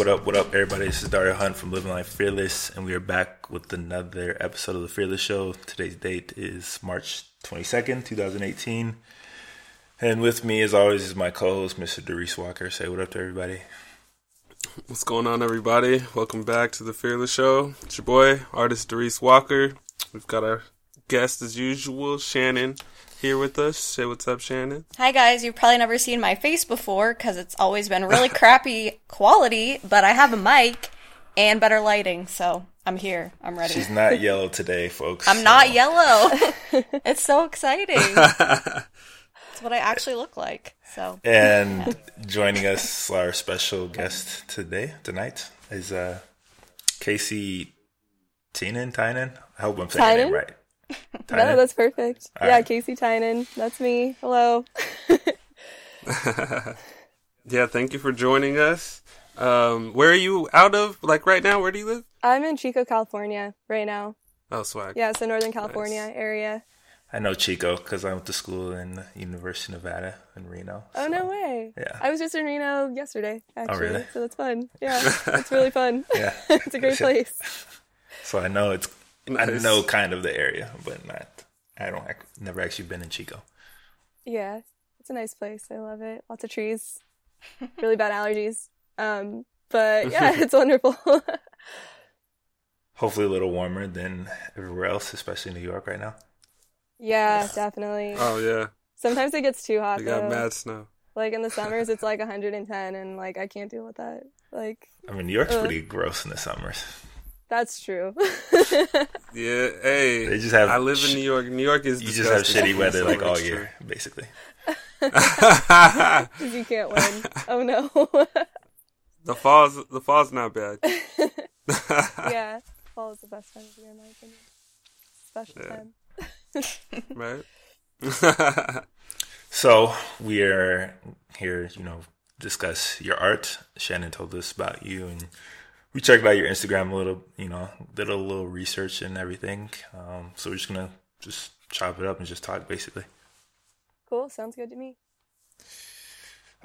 what up, what up, everybody? This is Dario Hunt from Living Life Fearless, and we are back with another episode of the Fearless Show. Today's date is March 22nd, 2018. And with me, as always, is my co host, Mr. Darius Walker. Say what up to everybody. What's going on, everybody? Welcome back to the Fearless Show. It's your boy, artist Darius Walker. We've got our guest, as usual, Shannon, here with us. Say what's up, Shannon. Hi guys, you've probably never seen my face before because it's always been really crappy quality, but I have a mic and better lighting, so I'm here. I'm ready. She's not yellow today, folks. I'm not yellow. it's so exciting. it's what I actually look like. So And joining us, our special guest today, tonight, is uh, Casey Tynan. Tynan. I hope I'm saying her name right. No, that's perfect. All yeah, right. Casey Tynan. That's me. Hello. Yeah, thank you for joining us. Um, where are you out of? Like right now, where do you live? I'm in Chico, California right now. Oh, swag. Yeah, it's so Northern California area. I know Chico because I went to school in University of Nevada in Reno. Oh, no way. Yeah. I was just in Reno yesterday, actually. really? So that's fun. Yeah, it's really fun. Yeah. it's a great place. So I know it's I Nice. know kind of the area, but not. I don't. ac- Never actually been in Chico. Yeah, it's a nice place. I love it. Lots of trees. Really bad allergies. Um, but yeah, it's wonderful. Hopefully, a little warmer than everywhere else, especially New York right now. yeah, definitely. Oh yeah, Sometimes it gets too hot you got though. mad snow. Like in the summers, it's like 110, and like I can't deal with that. Like I mean, New York's Uh. pretty gross in the summers. That's true. Yeah, hey. They just have I live sh- in New York. New York is. You just have shitty weather like all year, basically. you can't win. Oh no. the fall's the fall's not bad. yeah, fall is the best time of year in my opinion. Special Yeah. time. right? So we are here, you know, discuss your art. Shannon told us about you, and we checked out your Instagram a little, you know, did a little research and everything. Um, so we're just gonna just chop it up and just talk, basically. Cool. Sounds good to me.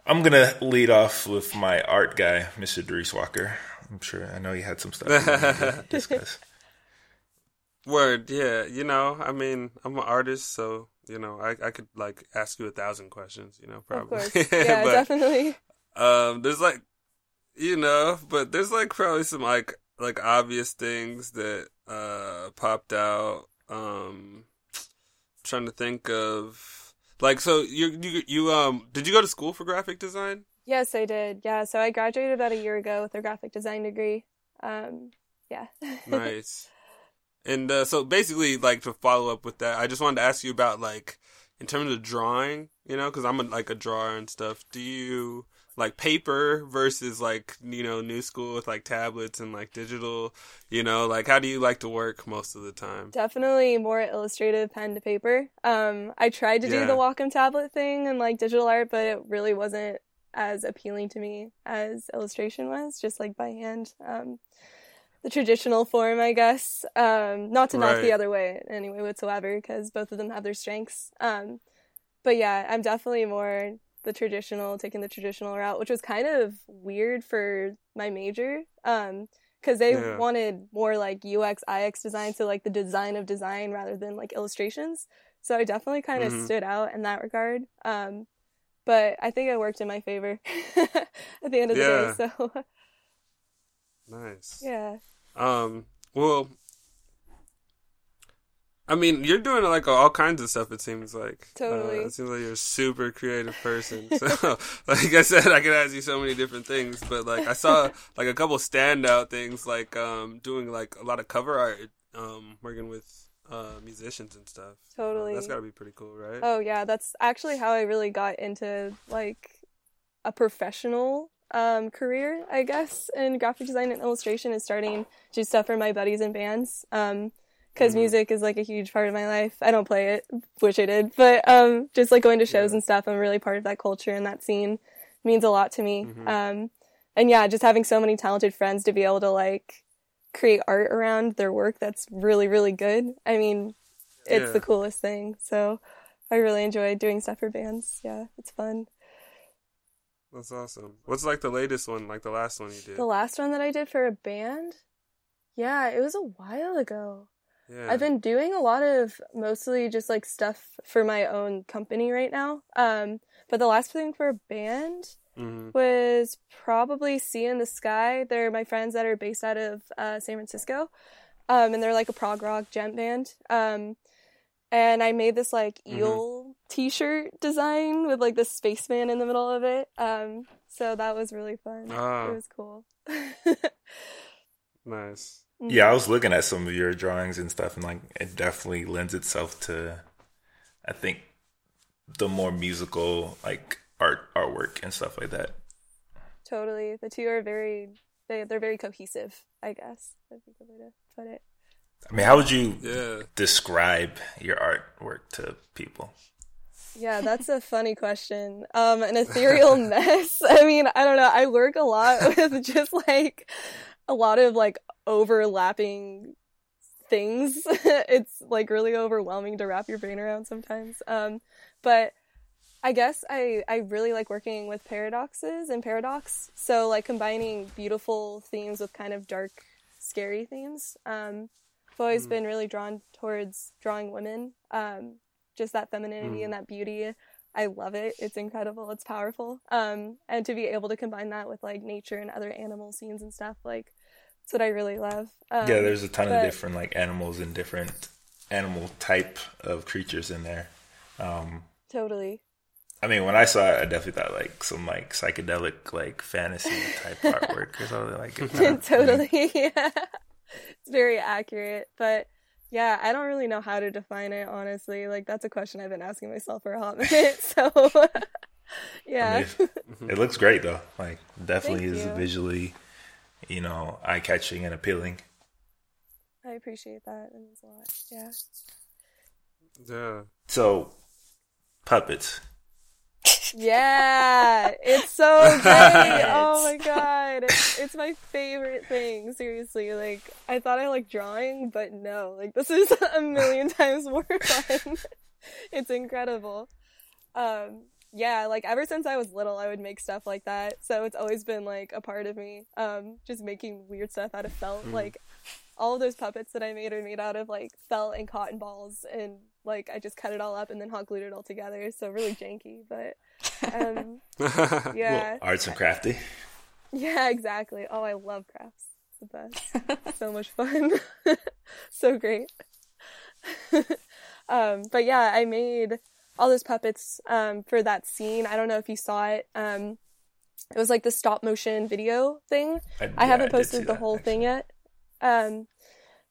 I'm gonna lead off with my art guy, Mr. Darius Walker. I'm sure I know you had some stuff to discuss. Word, yeah. You know, I mean, I'm an artist, so you know, I I could like ask you a thousand questions. You know, Of probably. course. Yeah, but definitely. um, there's like, you know, but there's like probably some like like obvious things that uh popped out. Um, trying to think of like, so you you you um did you go to school for graphic design? Yes, I did. Yeah, so I graduated about a year ago with a graphic design degree. Um, yeah. nice. And uh, so basically, like to follow up with that, I just wanted to ask you about like in terms of drawing, you know, because I'm a, like a drawer and stuff. Do you like paper versus like you know new school with like tablets and like digital? You know, like how do you like to work most of the time? Definitely more illustrative pen to paper. Um, I tried to do the Wacom tablet thing and like digital art, but it really wasn't as appealing to me as illustration was, just like by hand. Um, the traditional form, I guess. Um, not to knock Right. the other way anyway whatsoever, because both of them have their strengths. Um, but yeah, I'm definitely more the traditional, taking the traditional route, which was kind of weird for my major. Um, because they Yeah. wanted more like UX, IX design, so like the design of design rather than like illustrations. So I definitely kind of Mhm. stood out in that regard. Um, but I think it worked in my favor at the end of Yeah. the day. So Nice. yeah, Um. Well. I mean, you're doing like all kinds of stuff. It seems like Totally. Uh, it seems like you're a super creative person. So, like I said, I could ask you so many different things. But like I saw like a couple standout things, like um doing like a lot of cover art, um working with uh musicians and stuff. Uh, Totally. that's got to be pretty cool, right? Oh yeah, that's actually how I really got into like a professional um, career, I guess, in graphic design and illustration is starting to do stuff for my buddies and bands. Um, because Mhm. music is like a huge part of my life. I don't play it, wish I did, but um, just like going to shows Yeah. and stuff, I'm really part of that culture and that scene means a lot to me. Mhm. Um, and yeah, just having so many talented friends to be able to like create art around their work that's really really good. I mean, it's Yeah. the coolest thing. So I really enjoy doing stuff for bands. Yeah, it's fun. That's awesome. What's like the latest one, like the last one you did? The last one that I did for a band, yeah, it was a while ago. Yeah. I've been doing a lot of mostly just like stuff for my own company right now. Um, but the last thing for a band hmm was probably Sea in the Sky. They're my friends that are based out of uh, San Francisco. Um, and they're like a prog rock djent band. Um, and I made this like Mhm. eel t-shirt design with like the spaceman in the middle of it. Um, so that was really fun. Ah. It was cool. Nice. Yeah, I was looking at some of your drawings and stuff, and like it definitely lends itself to, I think, the more musical like art artwork and stuff like that. Totally. The two are very they they're very cohesive, I guess. That'd be a good way to put it. I mean, how would you Yeah. describe your artwork to people? Yeah, that's a funny question. Um, an ethereal mess. I mean, I don't know. I work a lot with just like a lot of like overlapping things. it's like really overwhelming to wrap your brain around sometimes. Um, but I guess I I really like working with paradoxes and paradox. So like combining beautiful themes with kind of dark, scary themes. Um, I've always Mm. been really drawn towards drawing women. Um, just that femininity Mm. and that beauty. I love it. It's incredible. It's powerful. Um, and to be able to combine that with like nature and other animal scenes and stuff, like that's what I really love. Um, yeah, there's a ton of different like animals and different animal type of creatures in there. Um, totally. I mean, when I saw it, I definitely thought like some like psychedelic like fantasy type artwork or something like it. totally. yeah. It's very accurate, but yeah, I don't really know how to define it honestly. Like that's a question I've been asking myself for a hot minute. So yeah. I mean, it looks great though. Like definitely Thank is you. visually, you know, eye catching and appealing. I appreciate that. It means a lot. Yeah. Yeah. So, puppets. Yeah, it's so great. Oh my god, it's, it's my favorite thing. Seriously, like I thought I liked drawing, but no, like this is a million times more fun. it's incredible. Um, yeah, like ever since I was little, I would make stuff like that. So it's always been like a part of me. Um, just making weird stuff out of felt. Mm. Like all of those puppets that I made are made out of like felt and cotton balls, and like I just cut it all up and then hot glued it all together. So really janky, but um, yeah, Little arts and crafty. yeah, exactly. Oh, I love crafts. It's the best. so much fun. so great. um, but yeah, I made all those puppets um, for that scene. I don't know if you saw it. Um, it was like the stop motion video thing. I yeah, haven't posted the that, whole actually. thing yet. Um,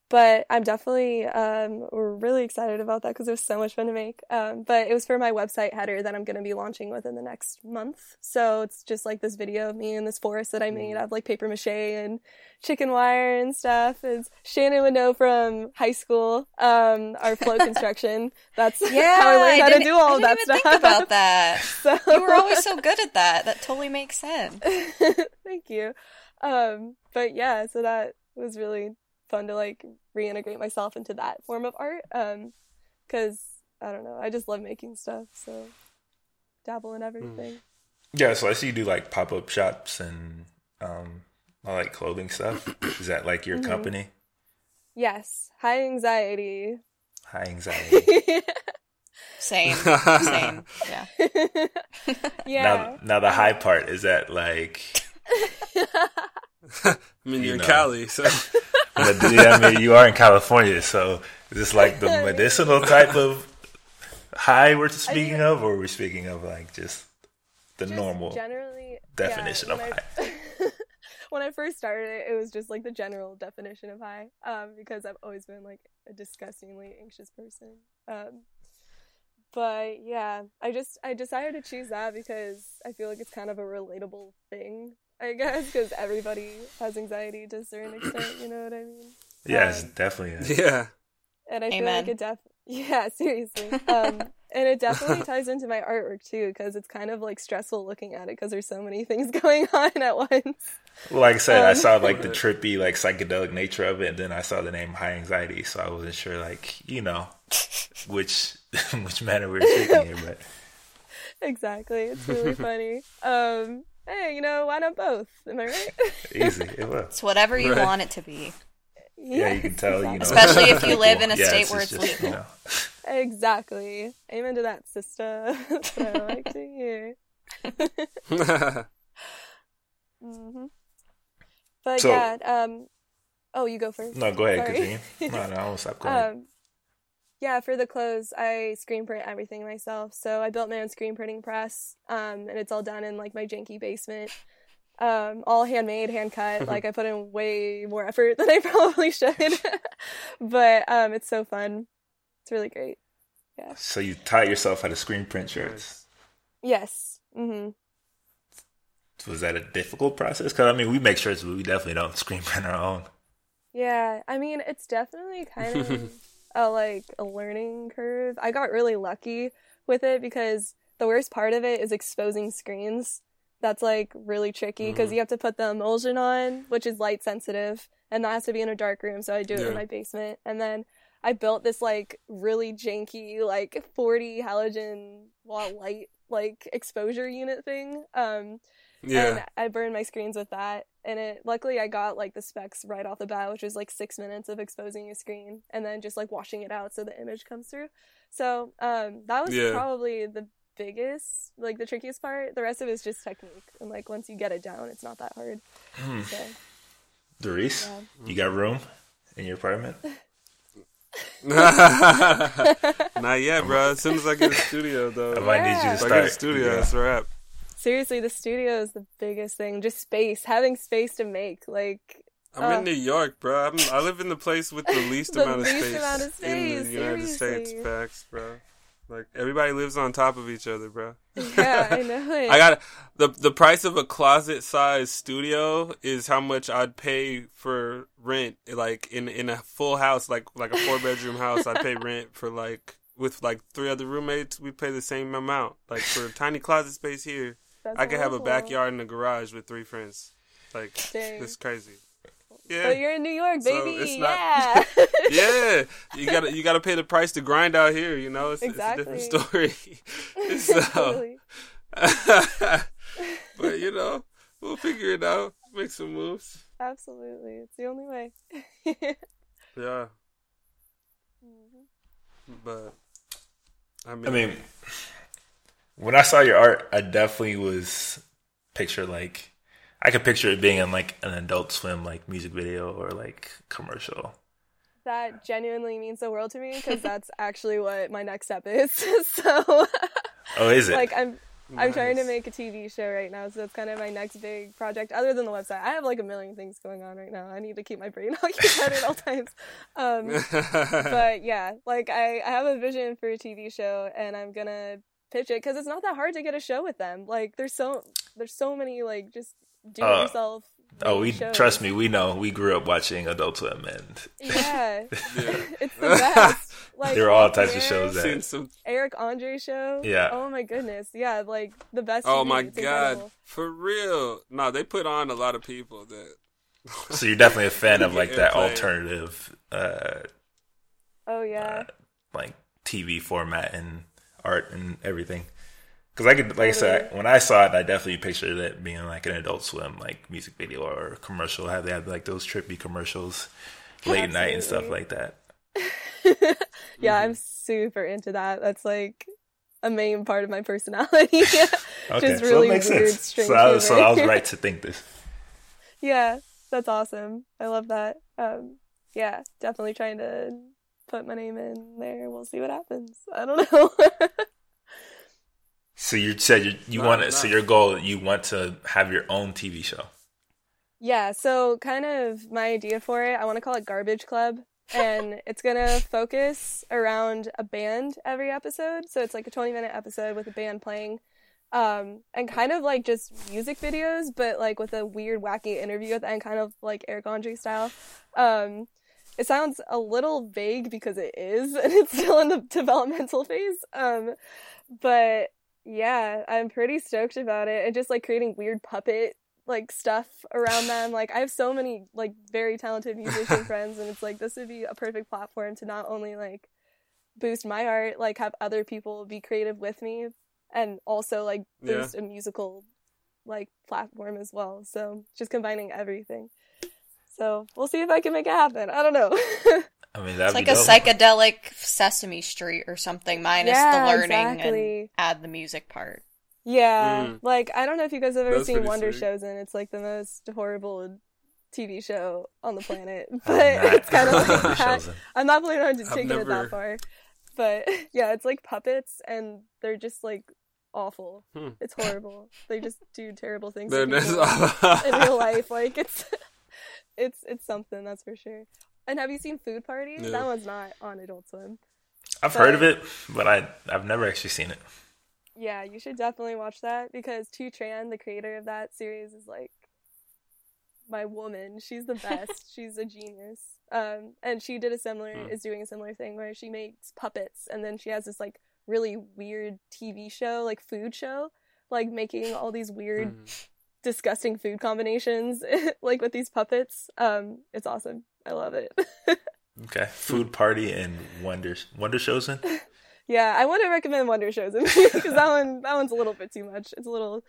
but I'm definitely um, really excited about that because it was so much fun to make. Um, but it was for my website header that I'm going to be launching within the next month. So it's just like this video of me in this forest that I Mm. made out of like paper mache and chicken wire and stuff. Is Shannon would know from high school, um, our flow construction. That's Yeah, how I learned how to do all I that stuff. think about that. So You were always so good at that. That totally makes sense. Thank you. Um, but yeah, so that was really fun to like reintegrate myself into that form of art. Um, cause I don't know, I just love making stuff, so dabble in everything. Yeah, so I see you do like pop up shops and um, I like clothing stuff. Is that like your Mhm. company? Yes, high anxiety. High anxiety. Same. Same. Yeah. yeah. Now, now the high part is that like, I mean, You you're in know. Cali, so but, yeah, I mean, you are in California, so is this like the medicinal type of high we're speaking of, or are we speaking of like just the Just normal? generally definition yeah, of high? I- when I first started it, it was just like the general definition of high, um, because I've always been like a disgustingly anxious person. Um, but yeah, I just I decided to choose that because I feel like it's kind of a relatable thing, I guess, because everybody has anxiety to a certain extent. You know what I mean? Yes, Um, definitely. Yeah. and I feel like it def yeah seriously um and it definitely ties into my artwork too because it's kind of like stressful looking at it because there's so many things going on at once well, like I said, I um, saw like the trippy, like psychedelic nature of it, and then I saw the name high anxiety, so I wasn't sure, like you know, which which manner we were speaking here, but exactly it's really funny um hey, you know, why not both? Am I right? Easy. It was. It's whatever you Right. want it to be. Yeah, you can tell. You know, Especially if you live in a Yeah, state where it's just, you legal. know. Exactly. Amen to that, sister. That's what I like to hear. hmm But So- yeah, um, oh, you go first. No, go ahead. Sorry. Continue. No, no, I won't stop. Go ahead. Um, yeah, for the clothes, I screen print everything myself. So I built my own screen printing press, um, and it's all done in like my janky basement. Um, all handmade, hand cut. like I put in way more effort than I probably should, but um, it's so fun. It's really great. Yeah. So you taught yourself how to screen print shirts. Yes. hmm Was that a difficult process? Because I mean, we make shirts, but we definitely don't screen print our own. Yeah, I mean, it's definitely kind of a like a learning curve. I got really lucky with it because the worst part of it is exposing screens. That's like really tricky because you have to put the emulsion on, which is light sensitive, and that has to be in a dark room. So I do it Yeah. in my basement, and then I built this like really janky like 40 halogen watt light like exposure unit thing. Um, yeah. and I burned my screens with that. And it luckily I got like the specs right off the bat, which was like six minutes of exposing your screen and then just like washing it out so the image comes through. So um that was Yeah. probably the biggest like the trickiest part. The rest of it is just technique. And like once you get it down it's not that hard. Hmm. So Doris, Yeah. you got room in your apartment? Not yet, bro. As soon as I get a studio, though. I might need you to Yeah. If I start. get a studio, yeah. that's a wrap. Seriously the studio is the biggest thing. Just space. Having space to make. Like I'm Uh, in New York, bro. I'm, I live in the place with the least The amount of least space amount of in the space, United seriously. States. Facts, bro. Like everybody lives on top of each other, bro. yeah, I know it. I got the the price of a closet size studio is how much I'd pay for rent. Like in in a full house, like like a four bedroom house, I'd pay rent for like with like three other roommates. We pay the same amount. Like for a tiny closet space here, That's I could have a backyard and a garage with three friends. Like Dang. it's crazy. But Yeah, you're in New York, So baby. it's not- yeah. yeah. You gotta you gotta pay the price to grind out here. You know, it's, it's a different story. so, but you know, we'll figure it out. Make some moves. Absolutely. It's the only way. Yeah, mm-hmm. but I mean, I mean, when I saw your art, I definitely was picture like I could picture it being in like an Adult Swim like music video or like commercial. that genuinely means the world to me because that's actually what my next step is. so, Oh, is it? like, I'm I'm trying to make a TV show right now, so that's kind of my next big project. Other than the website, I have like a million things going on right now. I need to keep my brain occupied at all times. Um, but yeah, like I, I have a vision for a TV show, and I'm gonna pitch it because it's not that hard to get a show with them. Like there's so there's so many like just do it Uh, yourself. oh, we shows. trust me. We know. We grew up watching Adult Swim, and Yeah, Yeah. it's the best. Like there are all types of shows that. some. Eric Andre show. Yeah. Oh my goodness. Yeah, like the best. Oh my god, incredible. for real? No, they put on a lot of people that. So you're definitely a fan of like that Airplay. alternative, uh, Oh yeah. like TV format and art and everything. Because I could, like I said, when I saw it, I definitely pictured it being like an Adult Swim like music video or commercial. Have they had like those trippy commercials late night and stuff like that? yeah, Mm-hmm. I'm super into that. That's like a main part of my personality. Okay, Just so really it makes weird, sense. strange So I, was, so I was right to think this. yeah, that's awesome. I love that. Um, yeah, definitely trying to put my name in there. We'll see what happens. I don't know. So you said you, you Nah, want to, so your goal, you want to have your own TV show. yeah, so kind of my idea for it, I want to call it Garbage Club. and it's gonna focus around a band every episode. So it's like a 20 minute episode with a band playing. Um, and kind of like just music videos, but like with a weird, wacky interview at the end, kind of like Eric Andre style. Um, it sounds a little vague because it is, and it's still in the developmental phase. Um, but yeah, I'm pretty stoked about it. And just like creating weird puppet like stuff around them. Like I have so many like very talented musician friends, and it's like this would be a perfect platform to not only like boost my art, like have other people be creative with me, and also like Yeah. boost a musical like platform as well. So just combining everything. So we'll see if I can make it happen. I don't know. I mean, that'd It's like be a dope. psychedelic Sesame Street or something, minus Yeah, the learning exactly. and add the music part. yeah, Mm. like I don't know if you guys have ever That's seen Wonder Showzen. and It's like the most horrible TV show on the planet, but it's kind of like that. I'm not planning on I've taking it that far, but yeah, it's like puppets, and they're just like awful. Hmm. It's horrible. they just do terrible things to people in real life. Like it's, it's it's something that's for sure. And have you seen Food Party? Yeah. That one's not on Adult Swim. I've heard of it, but I I've never actually seen it. Yeah, you should definitely watch that because Thu Tran, the creator of that series, is like my woman. She's the best. She's a genius. Um, and she did a similar Hmm. is doing a similar thing where she makes puppets, and then she has this like really weird TV show, like food show, like making all these weird, Mhm. Disgusting food combinations, like with these puppets. Um, it's awesome. I love it. Okay, Food Party and Wonder Wonder Showzen. Yeah, I want to recommend Wonder Showzen because that one that one's a little bit too much. It's a little,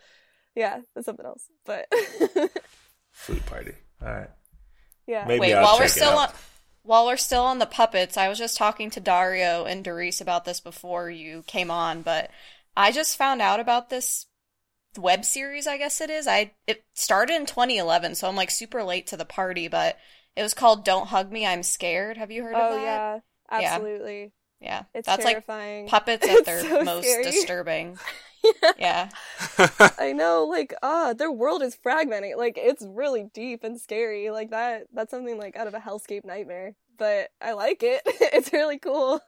yeah, that's something else. But Food Party. All right. yeah, Maybe Wait, I'll while we're still on while we're still on the puppets, I was just talking to Dario and Doris about this before you came on, but I just found out about this web series, I guess it is. I it started in 2011, so I'm like super late to the party, but it was called Don't Hug Me, I'm Scared. Have you heard of oh that? yeah, Yeah. absolutely. Yeah. It's That's like terrifying. puppets at their so most scary. disturbing. Yeah. I know, like, ah, their world is fragmenting. Like, it's really deep and scary. Like that. That's something like out of a hellscape nightmare. But I like it. it's really cool.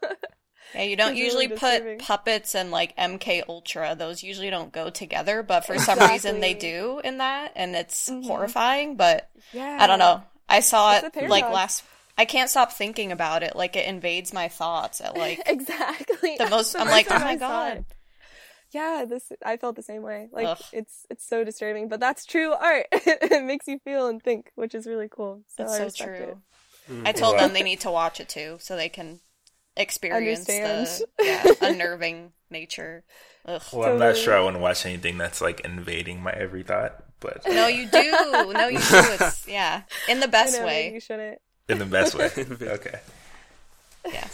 Yeah, you don't It's really usually disturbing. put puppets and like MK Ultra. Those usually don't go together, but for some reason they do in that, and it's Mhm. horrifying. But yeah, I don't know. I saw It's it like last. I can't stop thinking about it. Like it invades my thoughts at like exactly. the most. I'm like, oh my god. Yeah, this I felt the same way. Like Ugh. it's it's so disturbing, but that's true art. it makes you feel and think, which is really cool. So That's I so respect it. true. Mm. I told Wow. them they need to watch it too, so they can experience Understand. the yeah, unnerving nature. Ugh. Well, I'm not sure I want to watch anything that's like invading my every thought, but No, you do. No, you do. It's yeah, in the I best know, way. you shouldn't. in the best way. Okay. Yeah.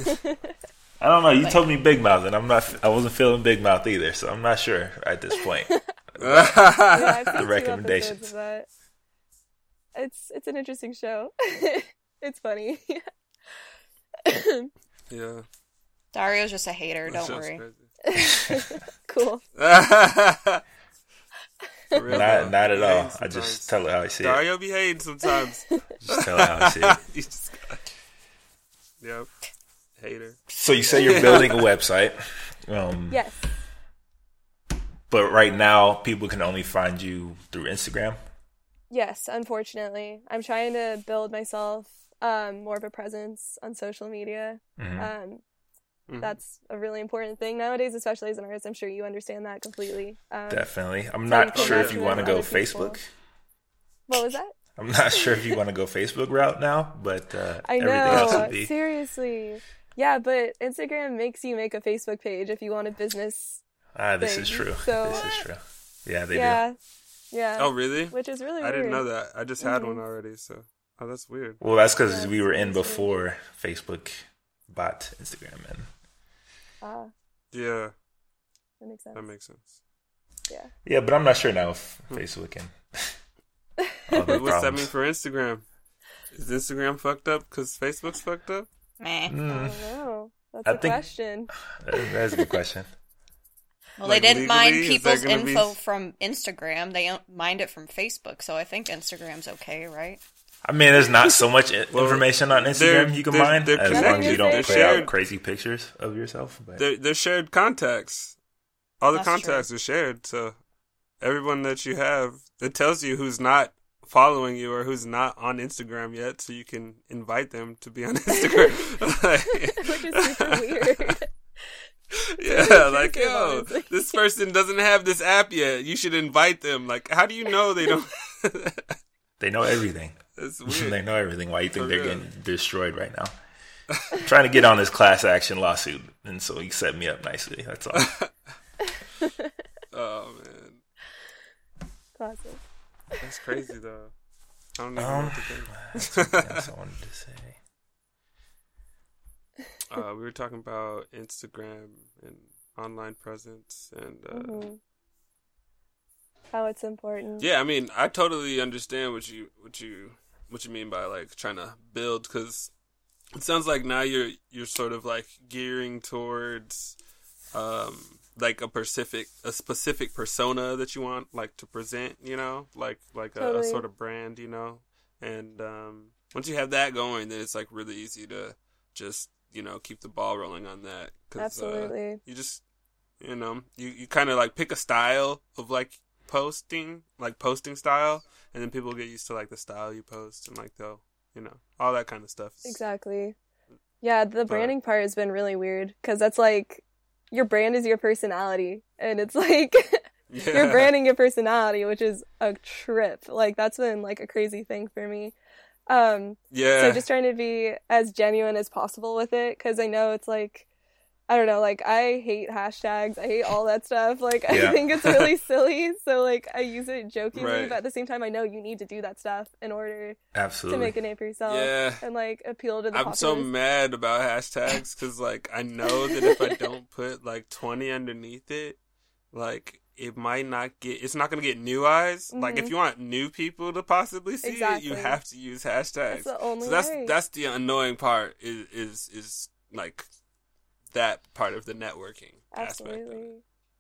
I don't know. You Like- told me Big Mouth, and I'm not. I wasn't feeling Big Mouth either, so I'm not sure at this point. Yeah, I've seen two recommendations. episodes of that. It's it's an interesting show. it's funny. Yeah. Dario's just a hater. That Don't worry. cool. Real, not, not at all. hates I just tell it how I see it. Dario be hating sometimes. Just tell it how I see it. You just got- Yep. Hater. So you say you're building a website, um, Yes. but right now people can only find you through Instagram. Yes, unfortunately. I'm trying to build myself um, more of a presence on social media. Mhm. Um, Mhm. That's a really important thing nowadays, especially as an artist. I'm sure you understand that completely. Um, Definitely. I'm not sure if you want to go other people. Facebook. What was that? I'm not sure if you want to go Facebook route now, but uh, I everything else know. would be. Seriously. Yeah, but Instagram makes you make a Facebook page if you want a business. Ah, this is true. so- This is true. Yeah, they yeah. Yeah. Oh, really? Which is really I weird. didn't know that. I just had Mhm. one already, so. Oh, that's weird. Well, that's because Yeah, we were in that's weird. before Facebook bought Instagram, and Ah, Yeah, that makes sense. that makes sense. yeah. yeah, but I'm not sure now if Facebook can. all the But what's that mean for Instagram? Is Instagram fucked up because Facebook's fucked up? Meh. I Mm, don't know. That's I a think- question. that- that's a good question. Well, Like, they didn't mind legally, is people's gonna be- info from Instagram. They don't mind it from Facebook. So I think Instagram's okay, right? I mean, there's not so much i- Well, information on they're- Instagram you can they're- mine as long as you don't connected. put They're out shared. crazy pictures of yourself. But They're, they're shared contacts. All the That's contacts are shared, so everyone that you have, it tells you who's not following you or who's not on Instagram yet, so you can invite them to be on Instagram. Which is super weird. yeah, like tricky, yo, this person doesn't have this app yet. You should invite them. Like, how do you know they don't? they know everything. It's they know everything. Why you think For they're real. getting destroyed right now? I'm trying to get on this class action lawsuit, and so he set me up nicely. That's all. Oh man, awesome. That's crazy though. I don't even know Um, what to think. that's something I wanted to say. Uh, we were talking about Instagram and online presence, and uh, Mhm. How it's important. yeah, I mean, I totally understand what you what you what you mean by like trying to build? Because it sounds like now you're you're sort of like gearing towards um like a specific a specific persona that you want like to present, you know, like like a, a sort of brand, you know, and um once you have that going, then it's like really easy to just you know keep the ball rolling on that. 'cause, uh, Absolutely. you just you know you, you kind of like pick a style of like posting like posting style and then people get used to like the style you post and like they'll you know all that kind of stuff Exactly. Yeah, the But- branding part has been really weird because that's like your brand is your personality, and it's like yeah. you're branding your personality, which is a trip. Like that's been like a crazy thing for me. Um, yeah so just trying to be as genuine as possible with it because I know it's like I don't know, like I hate hashtags, I hate all that stuff. Like I think it's really silly, so like I use it jokingly, Right. but at the same time, I know you need to do that stuff in order Absolutely. to make a name for yourself yeah and like appeal to the I'm so mad about hashtags because like I know that if I don't put like 20 underneath it, like it might not get. It's not gonna get new eyes. Like if Mhm. you want new people to possibly see it, you have to use hashtags. That's the only so that's way. that's the annoying part. Is is is like that part of the networking aspect. Of it. Absolutely.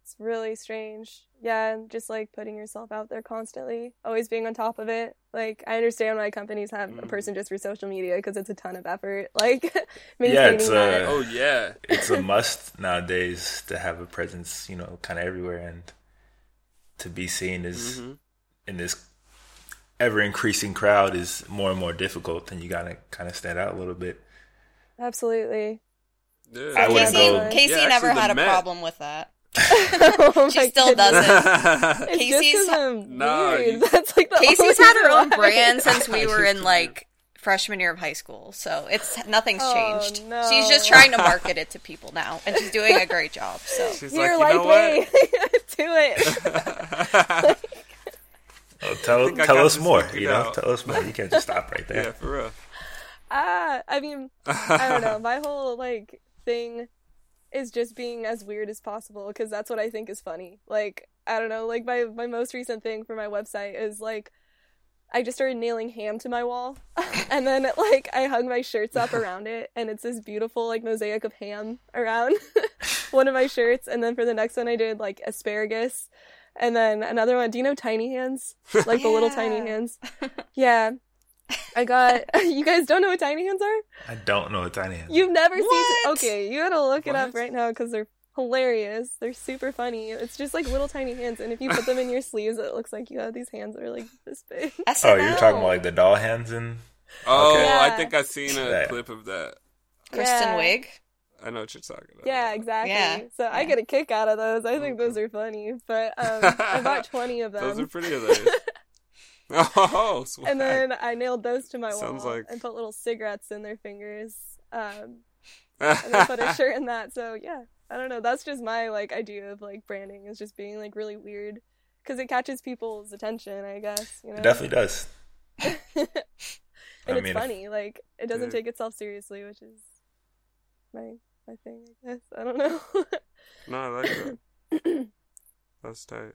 It's really strange. Yeah, and just like putting yourself out there constantly, always being on top of it. Like, I understand why companies have a Mm. person just for social media because it's a ton of effort. Like, Yeah, it's, that. uh, Oh yeah, it's a must nowadays to have a presence, you know, kind of everywhere, and to be seen as Mhm. in this ever increasing crowd is more and more difficult. And you gotta kind of stand out a little bit. Absolutely. Yeah. I wouldn't Casey, go- Casey Yeah, never had a Met- problem with that. oh She still goodness. doesn't. It's Casey's- just 'cause I'm No, you- That's like the Casey's had her own brand since we were in like freshman year of high school, so it's nothing's Oh, changed. no. She's just trying to market it to people now, and she's doing a great job. So She's Here, like, you like, know wait, what? do it. Oh, tell tell us more. You know, out. tell us more. You can't just stop right there. yeah, for real. Ah, I mean, I don't know. My whole like thing is just being as weird as possible because that's what I think is funny. Like, I don't know. Like my my most recent thing for my website is like I just started nailing ham to my wall, and then like I hung my shirts up around it, and it's this beautiful like mosaic of ham around one of my shirts. And then for the next one, I did like asparagus. And then another one. Do you know tiny hands? Like the little tiny hands. Yeah. I got. You guys don't know what tiny hands are? I don't know what tiny hands. You've never What? seen? Okay, you gotta look it up right now because they're hilarious. They're super funny. It's just like little tiny hands, and if you put them in your sleeves, it looks like you have these hands that are like this big. Oh, you're talking about like the doll hands and Oh, Okay. I think I've seen a Yeah. clip of that. Kristen Yeah. Wiig. I know what you're talking about. Yeah, exactly. Yeah, So I get a kick out of those. I think those are funny. But um, I bought twenty of them. Those are pretty hilarious. Oh, swag. and then I nailed those to my Sounds wall like- and put little cigarettes in their fingers. Um, and then put a shirt in that. So yeah, I don't know. That's just my like idea of like branding is just being like really weird because it catches people's attention. I guess you know. it definitely does. and I it's mean, if- funny. Like it doesn't Dude. take itself seriously, which is my my thing. I guess I don't know. no, I like that. That's tight.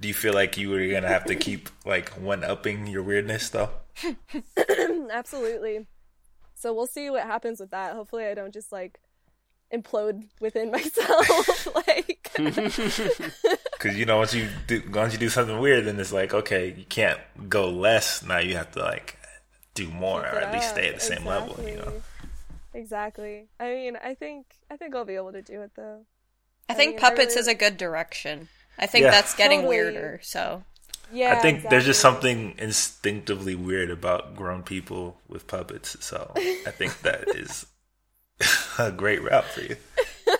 Do you feel like you were gonna have to keep like one upping your weirdness though? Absolutely. So we'll see what happens with that. Hopefully, I don't just like implode within myself. like, Because you know once you do once you do something weird, then it's like okay, you can't go less. Now you have to like do more or it at least stay at the same level. You know. Exactly. Exactly. I mean, I think I think I'll be able to do it though. I I think mean, I puppets really- is a good direction. I think Yeah. that's getting Totally. weirder. So Yeah. I think there's just something instinctively weird about grown people with puppets. So I think that is a great route for you.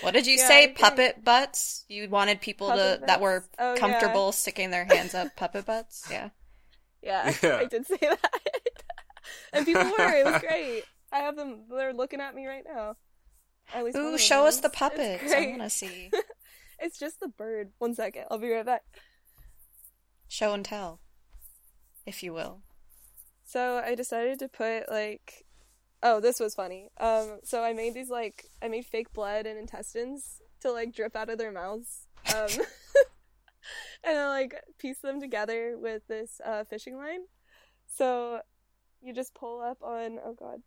what did you Yeah, say? agree. Puppet butts? You wanted people Puppet to that were butts? Oh, yeah. comfortable sticking their hands up puppet butts? Yeah. Yeah, Yeah. I did say that. and people were. It was great. I have them. They're looking at me right now. At least one Ooh, show us the puppets. I want to see. It's just the bird. One second. I'll be right back. Show and tell, if you will. So I decided to put like oh, this was funny. Um so I made these like I made fake blood and intestines to like drip out of their mouths. Um and I like pieced them together with this uh fishing line. So you just pull up on oh god.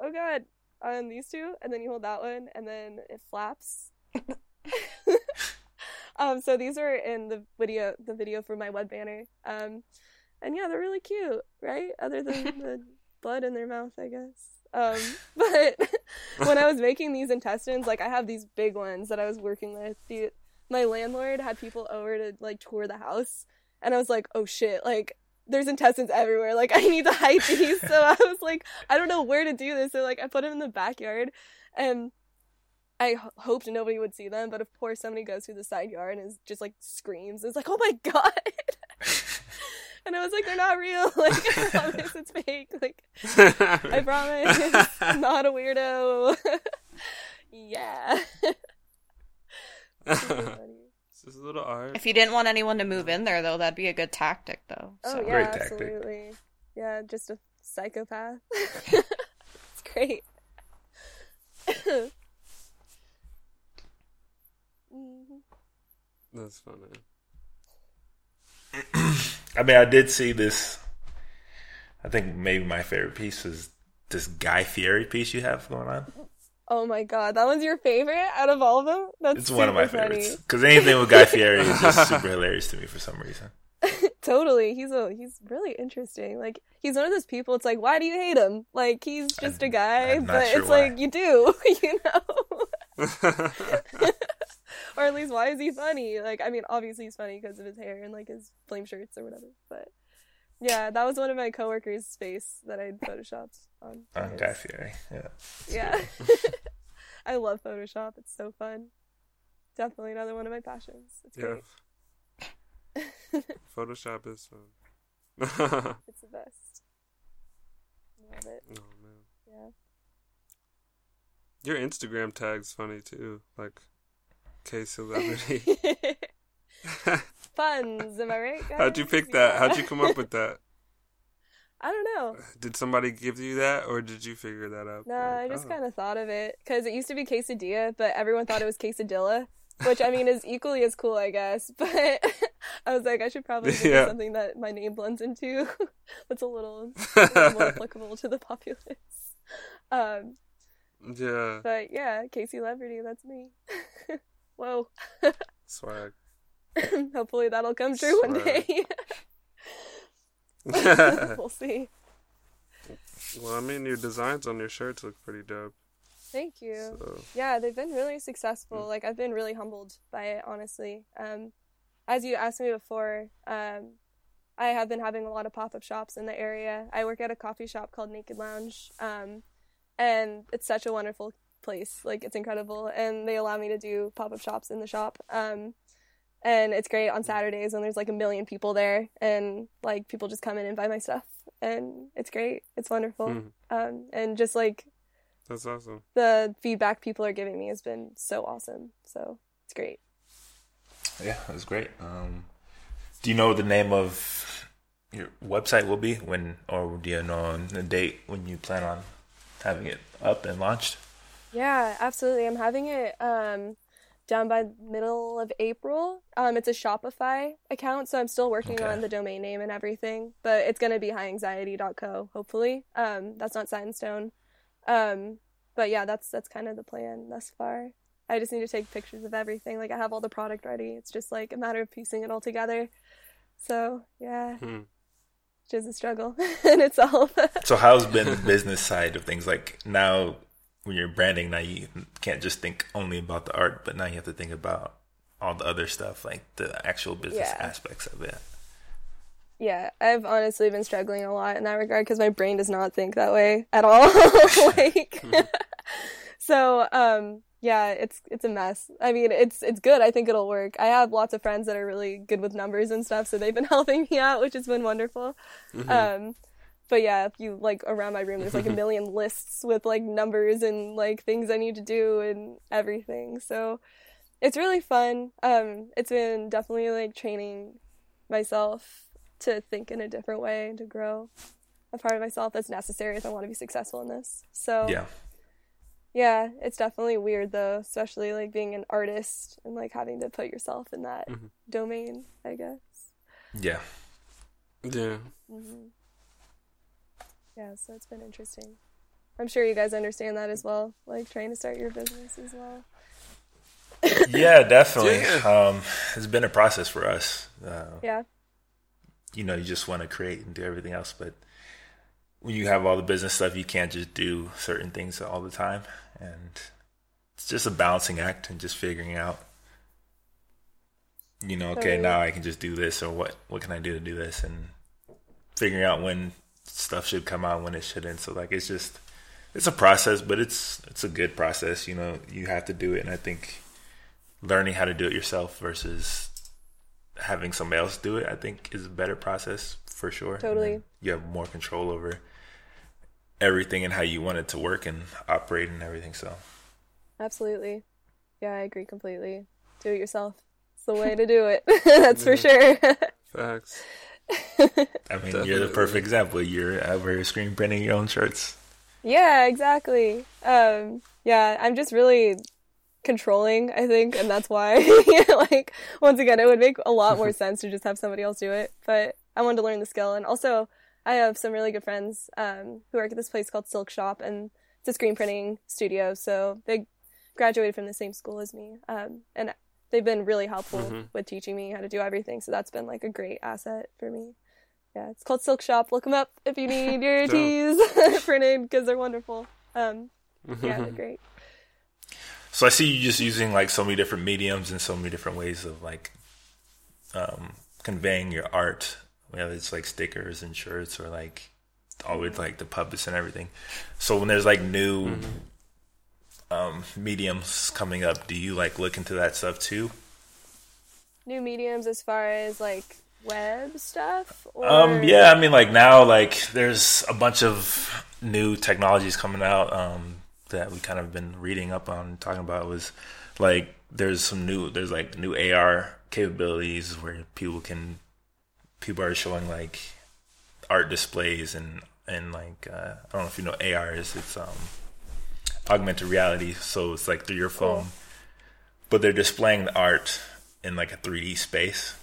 Oh god. On these two and then you hold that one and then it flaps. um so these are in the video the video for my web banner. Um and yeah, they're really cute, right? Other than the blood in their mouth, I guess. Um, but when I was making these intestines, like I have these big ones that I was working with. The, my landlord had people over to like tour the house, and I was like, oh shit, like there's intestines everywhere. Like I need to hide these. so I was like, I don't know where to do this. So like I put them in the backyard, and I h- hoped nobody would see them. But of course, somebody goes through the side yard and is just like screams. It's like, oh my god. And I was like, they're not real. Like, I promise it's fake. Like, I promise. I'm not a weirdo. yeah. it's just a little art. If you didn't want anyone to move in there, though, that'd be a good tactic, though. Oh, yeah, Great tactic. absolutely. Yeah, just a psychopath. it's great. Mhm. That's funny. I mean, I did see this. I think maybe my favorite piece was this Guy Fieri piece you have going on. Oh my god, that was your favorite out of all of them? That's It's one of my funny. favorites because anything with Guy Fieri is just super hilarious to me for some reason. totally he's a he's really interesting like he's one of those people it's like why do you hate him like he's just a I'm- guy I'm not but sure it's why. like you do you know or at least why is he funny? Like i mean obviously he's funny because of his hair and like his flame shirts or whatever but yeah that was one of my coworkers face that i photoshopped on On his- Guy Fieri, yeah. yeah. i love photoshop. It's so fun. Definitely another one of my passions. It's yeah. great. Photoshop is fun. oh it's the best. Love it. Oh, man. yeah. Your Instagram tag's funny too. Like K celebrity. Funds, am I right? Guys? How'd you pick that? Yeah. How'd you come up with that? I don't know. Did somebody give you that or did you figure that out? No, I just oh. kind of thought of it because it used to be quesadilla, but everyone thought it was quesadilla, which I mean is equally as cool, I guess. But I was like, I should probably think Yeah. something that my name blends into. That's a little, a little more applicable to the populace. Um, yeah. but yeah, Casey Celebrity, that's me. Whoa. Swag. Hopefully that'll come true one day. well, see. Well, I mean, your designs on your shirts look pretty dope. Thank you. So, Yeah, they've been really successful. Like I've been really humbled by it, honestly. Um, as you asked me before, um, I have been having a lot of pop up shops in the area. I work at a coffee shop called Naked Lounge, um, and it's such a wonderful place. Like it's incredible, and they allow me to do pop up shops in the shop. Um, and it's great on Saturdays when there's like a million people there, and like people just come in and buy my stuff, and it's great. It's wonderful, Mhm. um, and just like that's awesome. the feedback people are giving me has been so awesome. So it's great. Yeah, it was great. Um, do you know the name of your website will be when, or do you know the date when you plan on having it up and launched? Yeah, absolutely. I'm having it um, down by middle of April. Um, it's a Shopify account, so I'm still working Okay. on the domain name and everything, but it's going to be highanxiety.co, hopefully. Um, that's not set in stone. Um, but yeah, that's that's kind of the plan thus far. I just need to take pictures of everything. Like I have all the product ready. It's just like a matter of piecing it all together. So yeah, Hmm. which is a struggle in itself. So, how's been the business side of things? Like now, when you're branding, now you can't just think only about the art, but now you have to think about all the other stuff, like the actual business Yeah. aspects of it. Yeah, I've honestly been struggling a lot in that regard because my brain does not think that way at all. like, so um, yeah, it's it's a mess. I mean, it's it's good. I think it'll work. I have lots of friends that are really good with numbers and stuff, so they've been helping me out, which has been wonderful. Um, but yeah, if you like around my room, there's like a million lists with like numbers and like things I need to do and everything. So it's really fun. Um, it's been definitely like training myself to think in a different way and to grow a part of myself that's necessary if I want to be successful in this. So Yeah. yeah, it's definitely weird though, especially like being an artist and like having to put yourself in that Mhm. domain, I guess. Yeah. Yeah. hmm Yeah, so it's been interesting. I'm sure you guys understand that as well, like trying to start your business as well. Yeah, definitely. Yeah. Um, it's been a process for us. Uh, Yeah. you know, you just want to create and do everything else, but when you have all the business stuff, you can't just do certain things all the time, and it's just a balancing act and just figuring out. You know, okay, Totally. now I can just do this, or what? What can I do to do this? And figuring out when stuff should come out, when it shouldn't. So, like, it's just it's a process, but it's it's a good process. You know, you have to do it, and I think learning how to do it yourself versus having somebody else do it, I think, is a better process for sure. Totally. You have more control over everything and how you want it to work and operate and everything. So, Absolutely. Yeah, I agree completely. Do it yourself. It's the way to do it. That's for sure. Facts. I mean, you're the perfect example. You're over here screen printing your own shirts. yeah, exactly. Um, yeah, I'm just really controlling, I think, and that's why like once again it would make a lot more sense to just have somebody else do it. But I wanted to learn the skill and also I have some really good friends um, who work at this place called Silk Shop and it's a screen printing studio, so they graduated from the same school as me. Um, and they've been really helpful Mhm. with teaching me how to do everything, so that's been like a great asset for me. Yeah, it's called Silk Shop. Look them up if you need your tees printed because they're wonderful. Um, yeah, they're great. So I see you just using like so many different mediums and so many different ways of like um, conveying your art. Whether it's like stickers and shirts or like all with like the puppets and everything. So when there's like new um, mediums coming up, do you like look into that stuff too? New mediums as far as like web stuff. Or... Um, yeah, I mean, like now, like there's a bunch of new technologies coming out um, that we kind of been reading up on, talking about was like there's some new, there's like new AR capabilities where people can, people are showing like art displays and and like uh, I don't know if you know AR is it's um augmented reality, so it's like through your phone, Cool. but they're displaying the art in like a 3D space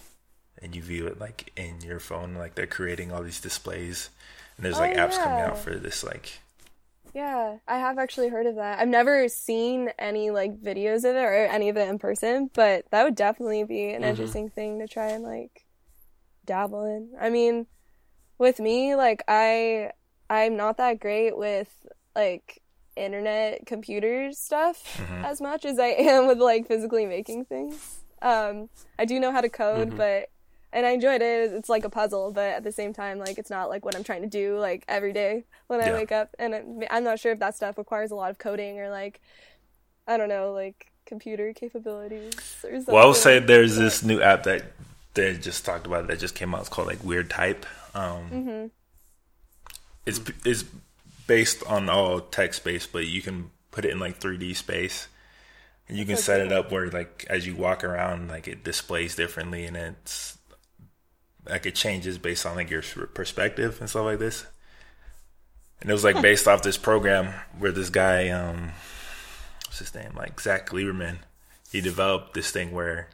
and you view it like in your phone like they're creating all these displays and there's like Oh, apps coming out for this like Yeah, I have actually heard of that. I've never seen any like videos of it or any of it in person, but that would definitely be an Mhm. interesting thing to try and like dabble in. I mean, with me, like I I'm not that great with like internet computer stuff Mhm. as much as I am with like physically making things. Um I do know how to code, Mhm. but and I enjoyed it. It's like a puzzle, but at the same time, like it's not like what I'm trying to do like every day when I Yeah. wake up. And I'm not sure if that stuff requires a lot of coding or like I don't know, like computer capabilities or something. well i will say there's this new app that they just talked about that just came out it's called like weird type um Mhm. it's it's based on all text based but you can put it in like 3d space. And you can set it up where like as you walk around like it displays differently and it's like it changes based on like your perspective and stuff like this. And it was like based off this program where this guy um what's his name? Like zach lieberman. He developed this thing where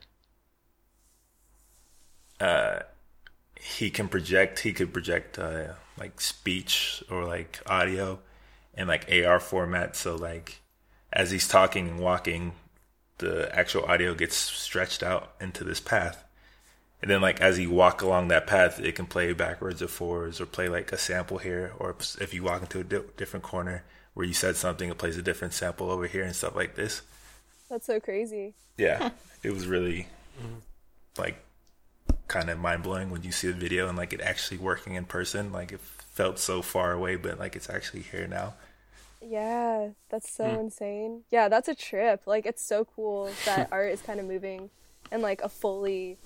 uh he can project he could project uh like speech or like audio in like AR format. So like as he's talking and walking the actual audio gets stretched out into this path. And then like as you walk along that path it can play backwards or forwards or play like a sample here. Or if you walk into a di- different corner where you said something it plays a different sample over here and stuff like this. That's so crazy. yeah. It was really like kind of mind blowing when you see the video and like it actually working in person. Like it felt so far away, but like it's actually here now. Yeah, that's so Hmm. insane. Yeah, that's a trip. Like it's so cool that art is kind of moving and like a fully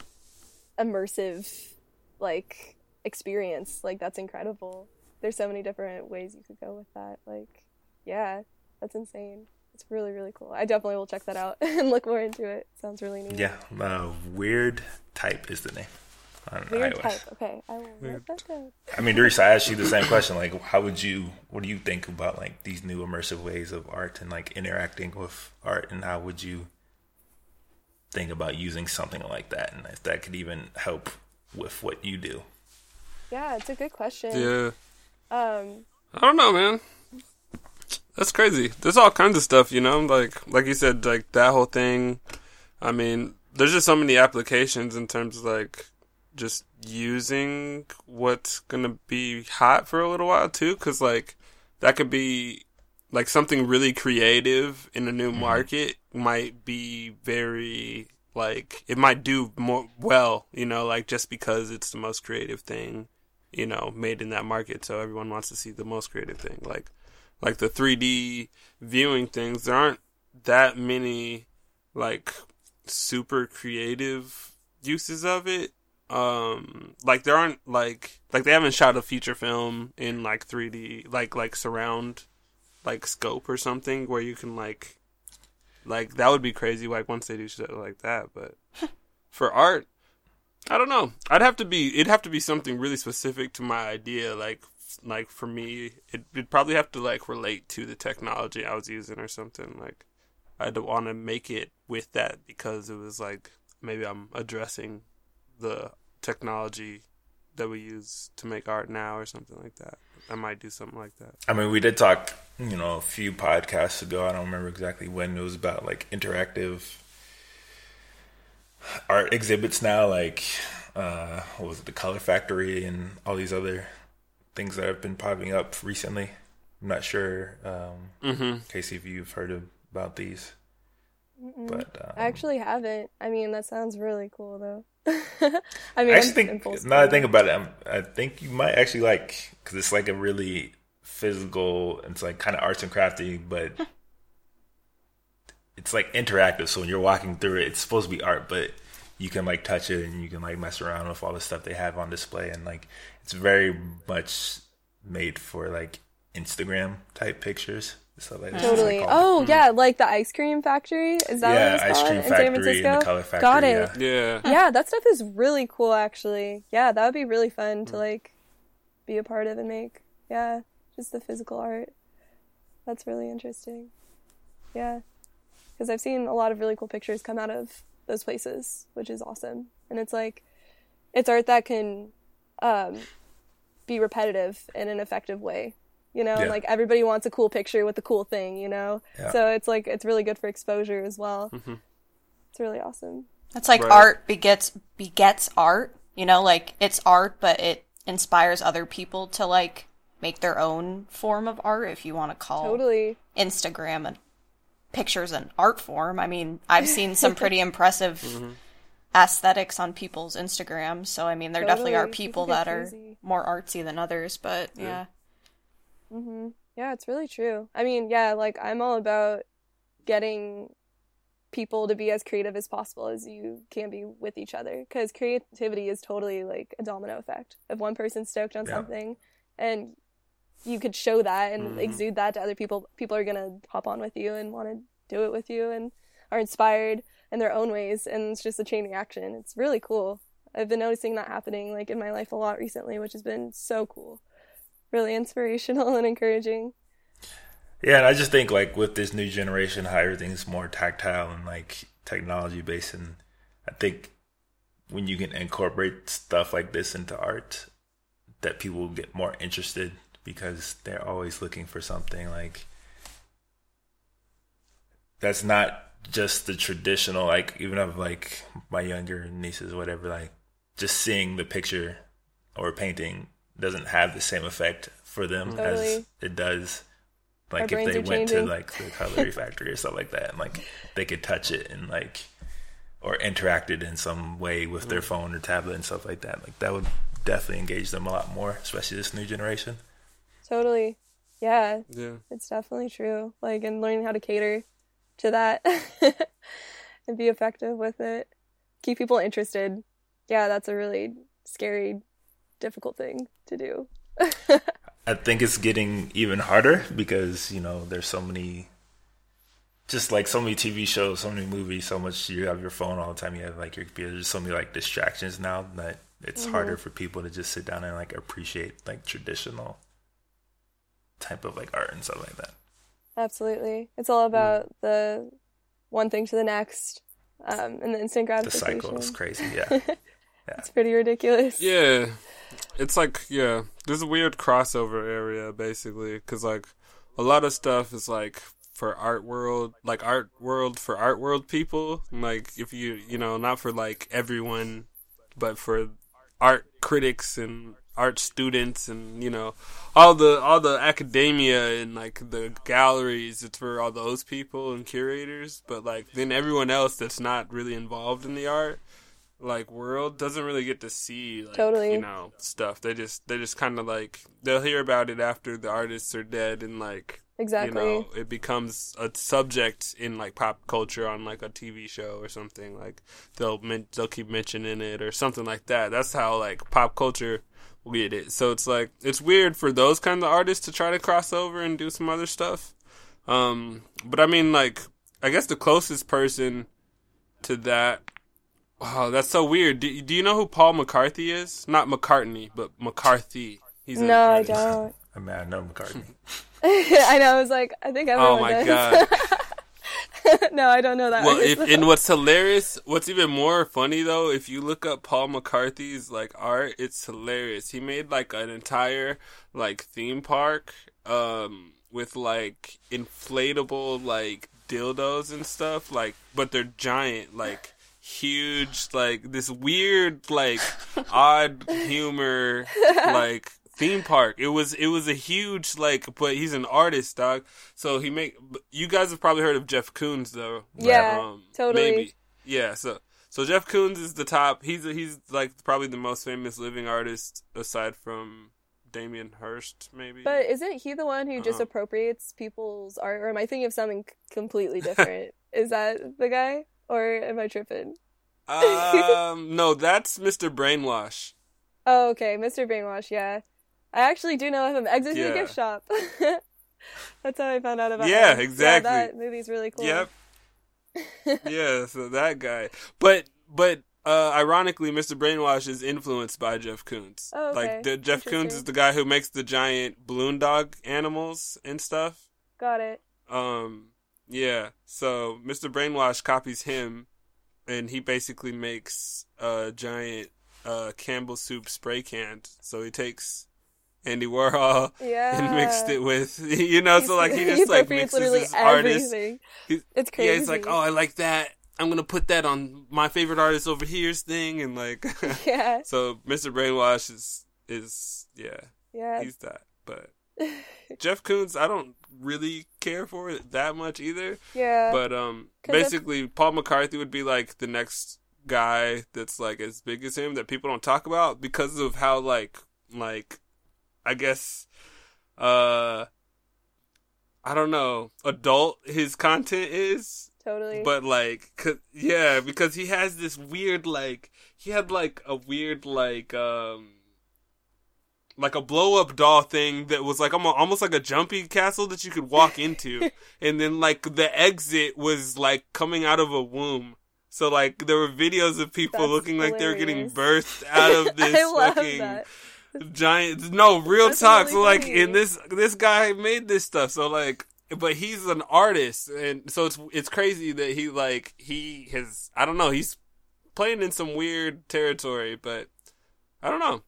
immersive like experience. Like that's incredible. There's so many different ways you could go with that. Like yeah, that's insane. It's really really cool. I definitely will check that out and look more into it. Sounds really neat. Yeah, uh, weird type is the name. on Weird iOS. type. Okay, I will write that down. I mean, Darius, I asked you the same question. Like, how would you? What do you think about like these new immersive ways of art and like interacting with art, and how would you think about using something like that, and if that could even help with what you do? Yeah, it's a good question. Yeah. Um, I don't know, man. That's crazy. There's all kinds of stuff, you know. Like, like you said, like that whole thing. I mean, there's just so many applications in terms of like just using what's gonna be hot for a little while too, because like that could be like something really creative in a new mm-hmm. market might be very like it might do more well, you know, like just because it's the most creative thing, you know, made in that market. So everyone wants to see the most creative thing. Like like the 3D viewing things, there aren't that many like super creative uses of it. Um like there aren't like like they haven't shot a feature film in like 3D like like surround like scope or something where you can like like that would be crazy like once they do shit like that but for art i don't know i'd have to be it'd have to be something really specific to my idea like like for me it, it'd probably have to like relate to the technology i was using or something like i'd want to make it with that because it was like maybe i'm addressing the technology that we use to make art now or something like that i might do something like that I mean, we did talk, you know, a few podcasts ago. I don't remember exactly when it was about like interactive art exhibits now, like uh, what was it, the Color Factory, and all these other things that have been popping up recently. I'm not sure, um, mm-hmm Casey, if you've heard about these, but um, I actually haven't. I mean, that sounds really cool though. I I mean, actually I'm think impulsive. now that I think about it, I'm, I think you might actually like because it's like a really physical. It's like kind of arts and crafty, but it's like interactive. So when you're walking through it, it's supposed to be art, but you can like touch it and you can like mess around with all the stuff they have on display, and like it's very much made for like Instagram type pictures. So like, Totally. Like all- oh yeah, like the ice cream factory. Is that yeah, what it's ice called cream in San Francisco? and the color factory. Got it. Yeah. yeah yeah, that stuff is really cool. Actually, yeah, that would be really fun to mm. like be a part of and make. Yeah, just the physical art. That's really interesting. Yeah, because I've seen a lot of really cool pictures come out of those places, which is awesome. And it's like, it's art that can um, be repetitive in an effective way. You know, Yeah. like everybody wants a cool picture with a cool thing. You know, Yeah. so it's like it's really good for exposure as well. Mhm. It's really awesome. It's like Right. art begets begets art. You know, like it's art, but it inspires other people to like make their own form of art. If you want to call it. Totally. Instagram and pictures an art form. I mean, I've seen some pretty impressive aesthetics on people's Instagram. So I mean, there definitely are people People get that are crazy. more artsy than others. But yeah. hmm Yeah, it's really true. I mean, yeah, like I'm all about getting people to be as creative as possible as you can be with each other because creativity is totally like a domino effect. If one person's stoked on Yeah. something and you could show that and Mhm. exude that to other people, people are going to hop on with you and want to do it with you and are inspired in their own ways and it's just a chain reaction. It's really cool. I've been noticing that happening like in my life a lot recently, which has been so cool really inspirational and encouraging. Yeah, and I just think like with this new generation, how everything's more tactile and like technology based, and I think when you can incorporate stuff like this into art, that people get more interested because they're always looking for something like that's not just the traditional like even of like my younger nieces whatever like just seeing the picture or painting doesn't have the same effect for them as it does like Our if they are went to like the color factory or stuff like that and like they could touch it and like or interacted in some way with their mm. phone or tablet and stuff like that like that would definitely engage them a lot more especially this new generation. Totally. Yeah, yeah. It's definitely true. Like, and learning how to cater to that and be effective with it. Keep people interested. Yeah, that's a really scary, difficult thing to do. I think it's getting even harder because you know there's so many, just like so many TV shows, so many movies, so much you have your phone all the time. You have like your computer. There's so many like distractions now that it's mm-hmm. harder for people to just sit down and like appreciate like traditional type of like art and stuff like that. Absolutely. It's all about the one thing to the next, um, and the instant gratification. The cycle is crazy. yeah. Yeah. It's pretty ridiculous. Yeah, it's like yeah, there's a weird crossover area basically because like a lot of stuff is like for art world, like art world for art world people. Like if you you know not for like everyone, but for art critics and art students and you know all the all the academia and like the galleries it's for all those people and curators but like then everyone else that's not really involved in the art like world doesn't really get to see like Totally. you know stuff they just they just kind of like they'll hear about it after the artists are dead and like Exactly. you know it becomes a subject in like pop culture on like a TV show or something like they'll men- they'll keep mentioning it or something like that that's how like pop culture will get it so it's like it's weird for those kind of artists to try to cross over and do some other stuff um but I mean like I guess the closest person to that Wow, that's so weird. Do, do you know who Paul McCarthy is? Not McCartney, but McCarthy. He's no, I don't. I mean, I know McCartney. I know. I was like, I think everyone Oh my does. god. no, I don't know that. well, if, and what's hilarious, what's even more funny though, if you look up Paul McCarthy's like art, it's hilarious. He made like an entire like theme park um with like inflatable like dildos and stuff like but they're giant like huge like this weird like odd humor like theme park it was it was a huge like but he's an artist dog so he make you guys have probably heard of jeff koons though Yeah, totally. maybe yeah so so jeff koons is the top he's he's like probably the most famous living artist aside from damien hirst maybe But isn't he the one who just Uh-huh. appropriates people's art? Or am I thinking of something completely different? Is that the guy? Or am I tripping? um no that's mr brainwash Oh, okay. Mr. Brainwash, yeah. I actually do know of him. Exit Yeah. Gift Shop. That's how I found out about Yeah, him. exactly. Yeah, that movie's really cool. Yep. yeah, so that guy. But but uh ironically Mr. Brainwash is influenced by Jeff Koons. Oh, okay. Like the, Jeff Koons is the guy who makes the giant balloon dog animals and stuff. Got it. Um yeah. So Mr. Brainwash copies him and he basically makes a giant uh Campbell soup spray can. So he takes Andy Warhol Yeah. and mixed it with you know, so like he He just like mixes literally his artist everything. He's- It's crazy. yeah, he's like, oh, I like that. I'm gonna put that on my favorite artist over here's thing, and like, Yeah. so Mr. Brainwash is is yeah, Yeah. he's that. But Jeff Koons, I don't really care for it that much either. yeah. But um, if- basically, Paul McCarthy would be like the next guy that's like as big as him that people don't talk about because of how like like I guess uh I don't know adult his content is totally. but like, yeah, because he has this weird like he had like a weird like um like a blow up doll thing that was like almo- almost like a jumpy castle that you could walk into, and then like the exit was like coming out of a womb. So like there were videos of people That's looking like they were getting hilarious. birthed out of this I love fucking that. Giant no real That's talk really so like funny. in this this guy made this stuff so like but he's an artist and so it's it's crazy that he like he has i don't know he's playing in some weird territory but i don't know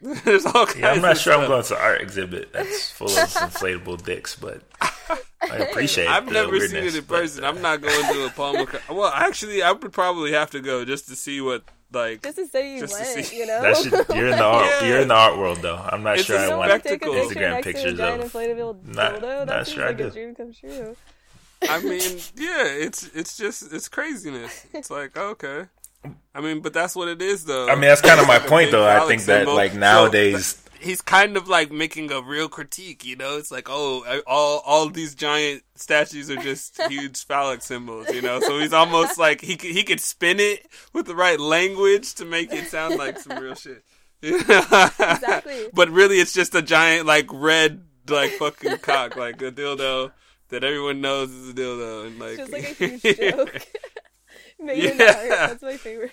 there's all kinds Yeah, I'm not of sure I'm going to an art exhibit that's full of inflatable dicks, but I appreciate. I've the never seen weirdness, it in but, person. uh, I'm not going to a Paul. McCartney. Well, actually, I would probably have to go just to see what like. Just to say you Just to went, see- you know? That should, you're in the art. Yeah. You're in the art world, though. I'm not It's sure I don't want want to take a picture Instagram next to a pictures giant of inflatable not- dildo? not That seems sure I like a do. dream come true. I mean, yeah, it's it's just it's craziness. It's like oh, okay. I mean, but that's what it is, though. I mean, that's kind of my It's like a point, though. I think that symbol. like So, nowadays, he's kind of like making a real critique, you know? It's like, oh, all all these giant statues are just huge phallic symbols, you know? So he's almost like he could, he could spin it with the right language to make it sound like some real shit. Exactly. But really, it's just a giant like red like fucking cock, like a dildo that everyone knows is a dildo, and like Just like a huge joke. Yeah. That's my favorite.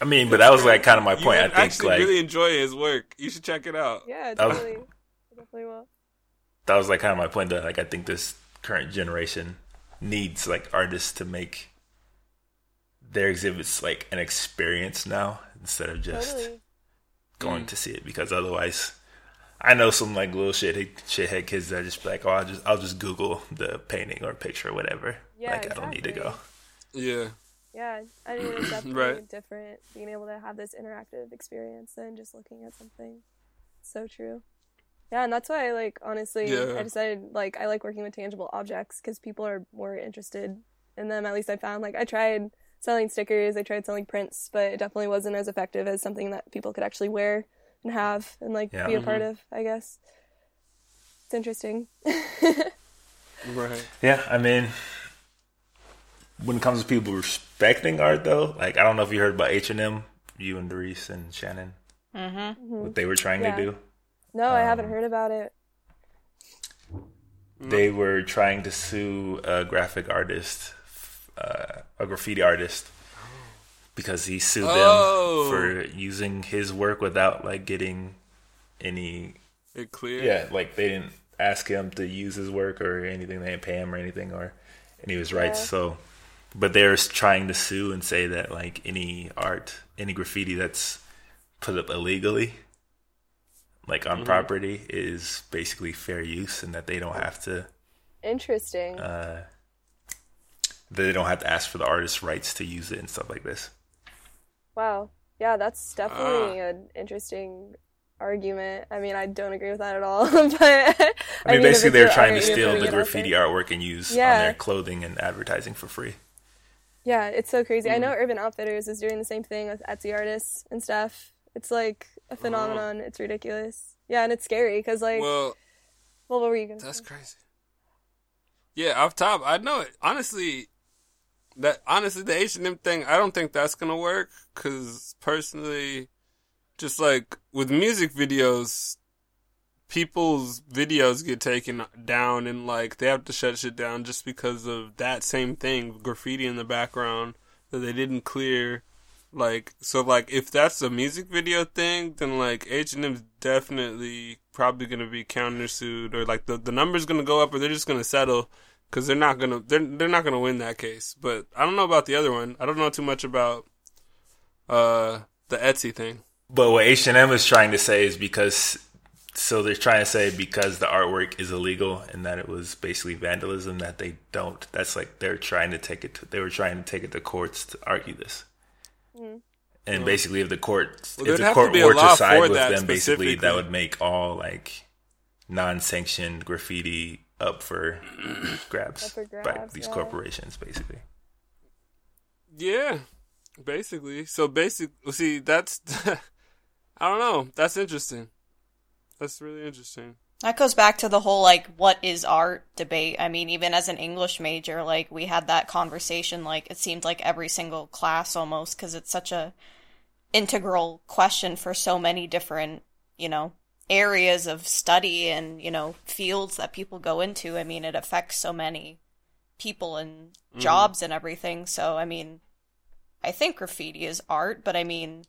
I mean, but that was like kind of my You point. I think actually like really enjoy his work. You should check it out. Yeah, That was- definitely. definitely will. that was like kind of my point that like I think this current generation needs like artists to make their exhibits like an experience now instead of just Totally. going mm. to see it because otherwise I know some like little shithead shithead kids that just be like oh I'll just I'll just Google the painting or picture or whatever Yeah, like I don't need to go. Yeah. Yeah, I mean it's definitely Right. different being able to have this interactive experience than just looking at something. So true. Yeah, and that's why, I like, honestly, Yeah. I decided like I like working with tangible objects because people are more interested in them. At least I found. Like, I tried selling stickers, I tried selling prints, but it definitely wasn't as effective as something that people could actually wear and have and like Yeah. be a part Mhm. of. I guess it's interesting. Right. yeah I mean when it comes to people respecting art though like I don't know if you heard about H&M you and Darius and Shannon Mm-hmm. what they were trying Yeah. to do no, I haven't Um, heard about it. they were trying to sue a graphic artist, uh, a graffiti artist, because he sued Oh. them for using his work without like getting any. It clear. Yeah, like they didn't ask him to use his work or anything. They didn't pay him or anything, or and he was right. Yeah. So, but they're trying to sue and say that like any art, any graffiti that's put up illegally, like on property, is basically fair use, and that they don't have to Interesting. uh, they don't have to ask for the artist's rights to use it and stuff like this. Wow. Yeah, that's definitely Ah. an interesting argument. I mean, I don't agree with that at all. but I I mean, if basically, they're trying to steal the graffiti artwork and use on their clothing and advertising for free. Yeah, it's so crazy. Mm. I know Urban Outfitters is doing the same thing with Etsy artists and stuff. It's like a phenomenon. It's ridiculous. Yeah, and it's scary because, like, well, Well, what were you gonna that's say? crazy. Yeah, off top, I know it. Honestly, that honestly the H and M thing, I don't think that's gonna work. Cause personally, just like with music videos, people's videos get taken down and like they have to shut shit down just because of that same thing, graffiti in the background that they didn't clear. Like so, like if that's a music video thing, then like H and M's definitely probably gonna be countersued, or like the the number's gonna go up, or they're just gonna settle because they're not gonna they're they're not gonna win that case. But I don't know about the other one. I don't know too much about uh the Etsy thing. But what H and M is trying to say is because, so they're trying to say because the artwork is illegal and that it was basically vandalism that they don't. That's like they're trying to take it. To, they were trying to take it to courts to argue this. Hmm. And basically, if the court, Well, if the court be a were to side for with that them, basically that would make all like non-sanctioned graffiti up for grabs, Up for by these yeah. corporations, basically. Yeah, basically. So basic. well, See, that's I don't know. That's interesting. That's really interesting. That goes back to the whole like what is art debate. I mean, even as an English major, like we had that conversation like it seemed like every single class almost cuz it's such a integral question for so many different, you know, areas of study and, you know, fields that people go into. I mean, it affects so many people and mm-hmm. jobs and everything. So, I mean, I think graffiti is art, but I mean,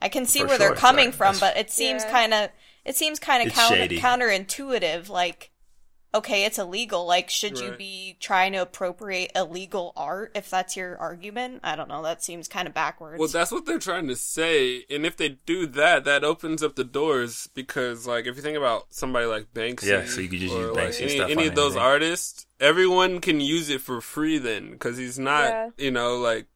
I can see For where sure they're coming art. from, That's- but it seems Yeah. kind of it seems kind of counter, shady. counterintuitive. Like, okay, it's illegal. Like, should you be trying to appropriate illegal art if that's your argument? I don't know. That seems kind of backwards. Well, that's what they're trying to say, and if they do that, that opens up the doors because, like, if you think about somebody like Banksy, Yeah, so you could just or, use like, Banksy any, stuff any of those anything. artists, everyone can use it for free then because he's not, Yeah. you know, like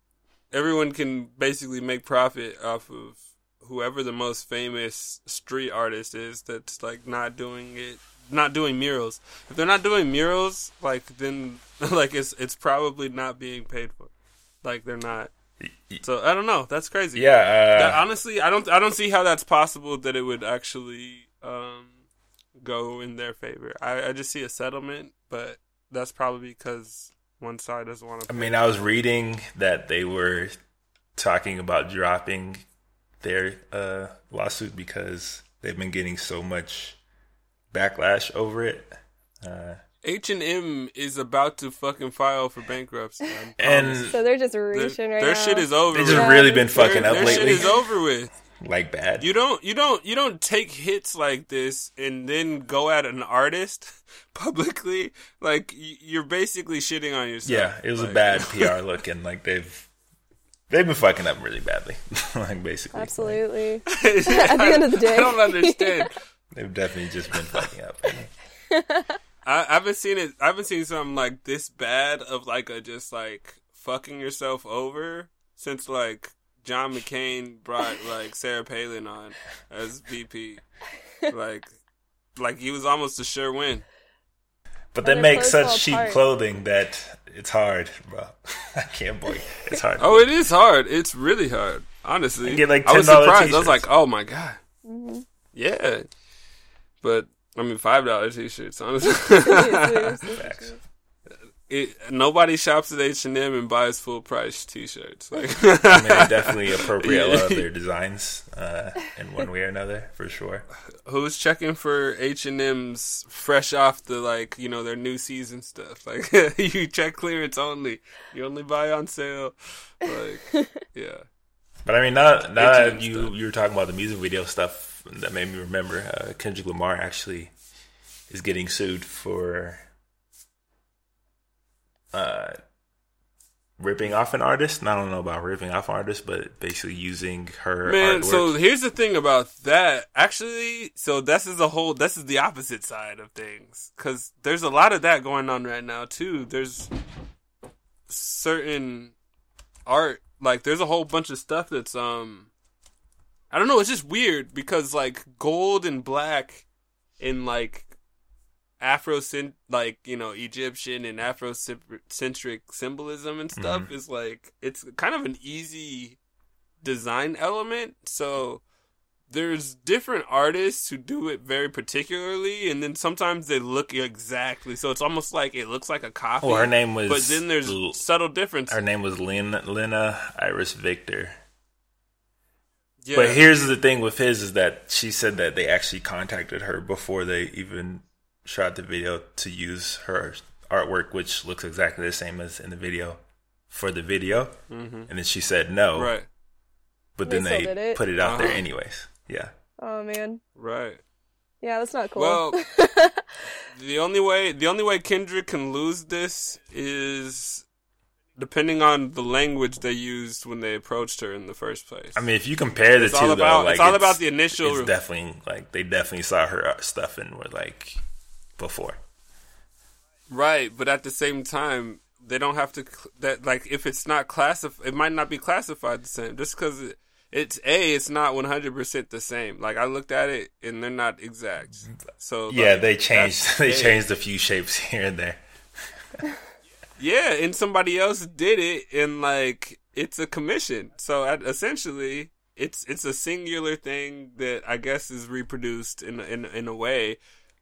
everyone can basically make profit off of whoever the most famous street artist is that's like not doing it not doing murals. If they're not doing murals like then like it's it's probably not being paid for. Like they're not. So i don't know. That's crazy. Yeah, uh, that, honestly i don't i don't see how that's possible that it would actually um go in their favor. I, I just see a settlement but that's probably because one side doesn't want to I mean, I was reading that they were talking about dropping their uh, lawsuit because they've been getting so much backlash over it. Uh, H and M is about to fucking file for bankruptcy. And. So they're just their, reaching right their now. shit is over. they with. just Yeah. really been Their- fucking up lately. their shit is over with. Like bad. You don't you don't you don't take hits like this and then go at an artist publicly. Like you're basically shitting on yourself. yeah, it was a bad PR look, and like they've they've been fucking up really badly. like basically, Absolutely. At the end of the day. I don't understand. they've definitely just been fucking up. I, I haven't seen it. I haven't seen something like this bad of like a just like fucking yourself over since like John McCain brought like Sarah Palin on as VP. Like, like he was almost a sure win. But they make such cheap apart. clothing that it's hard, bro. I can't believe it's hard. Oh, it is hard. It's really hard. Honestly, You get, like, I was $10 surprised. I was t-shirts. like, oh my god, Mm-hmm. yeah. But I mean, five dollar t-shirts. Honestly, Seriously. Facts. It, nobody shops at H and M and buys full price t-shirts. Like, I mean, they definitely appropriate a lot of their designs uh, in one way or another, for sure. who's checking for H and M's fresh off the like you know their new season stuff? Like you check clearance only. You only buy on sale. Like yeah. But I mean, now, now that you stuff. you were talking about the music video stuff, that made me remember uh, Kendrick Lamar actually is getting sued for uh, ripping off an artist. And I don't know about ripping off artists, but basically using her Man, artwork. so here's the thing about that. Actually, so this is a whole. This is the opposite side of things because there's a lot of that going on right now too. There's certain art, like there's a whole bunch of stuff that's um, I don't know. It's just weird because like gold and black, in like Afro like you know Egyptian and Afrocentric symbolism and stuff mm-hmm. is like it's kind of an easy design element. So there's different artists who do it very particularly, and then sometimes they look exactly. So it's almost like it looks like a copy. well, her name was. but then there's L- subtle difference. her name was Lynn, Lina Iris Viktor. yeah. But here's the thing with his is that she said that they actually contacted her before they even shot the video to use her artwork, which looks exactly the same as in the video for the video. Mhm. And then she said no, right, but They then still they it? put it out there Uh-huh. anyways. Yeah. Oh man. right. Yeah, that's not cool. Well, the only way the only way Kendrick can lose this is depending on the language they used when they approached her in the first place. I mean, if you compare the it's two, all about though, like it's all about the initial. It's definitely like they definitely saw her stuff and were like before. Right, but at the same time, they don't have to that like if it's not classified, it might not be classified the same. Just because it, it's a, it's not one hundred percent the same. Like I looked at it and they're not exact. So Yeah, like, they changed. They A. changed a few shapes here and there. Yeah, and somebody else did it, and like it's a commission. So at, essentially, it's it's a singular thing that I guess is reproduced in in in a way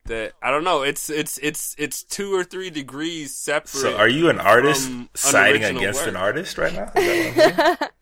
that I don't know. It's it's it's it's two or three degrees separate. So, are you an artist siding against work. an artist right now? Is that what I'm?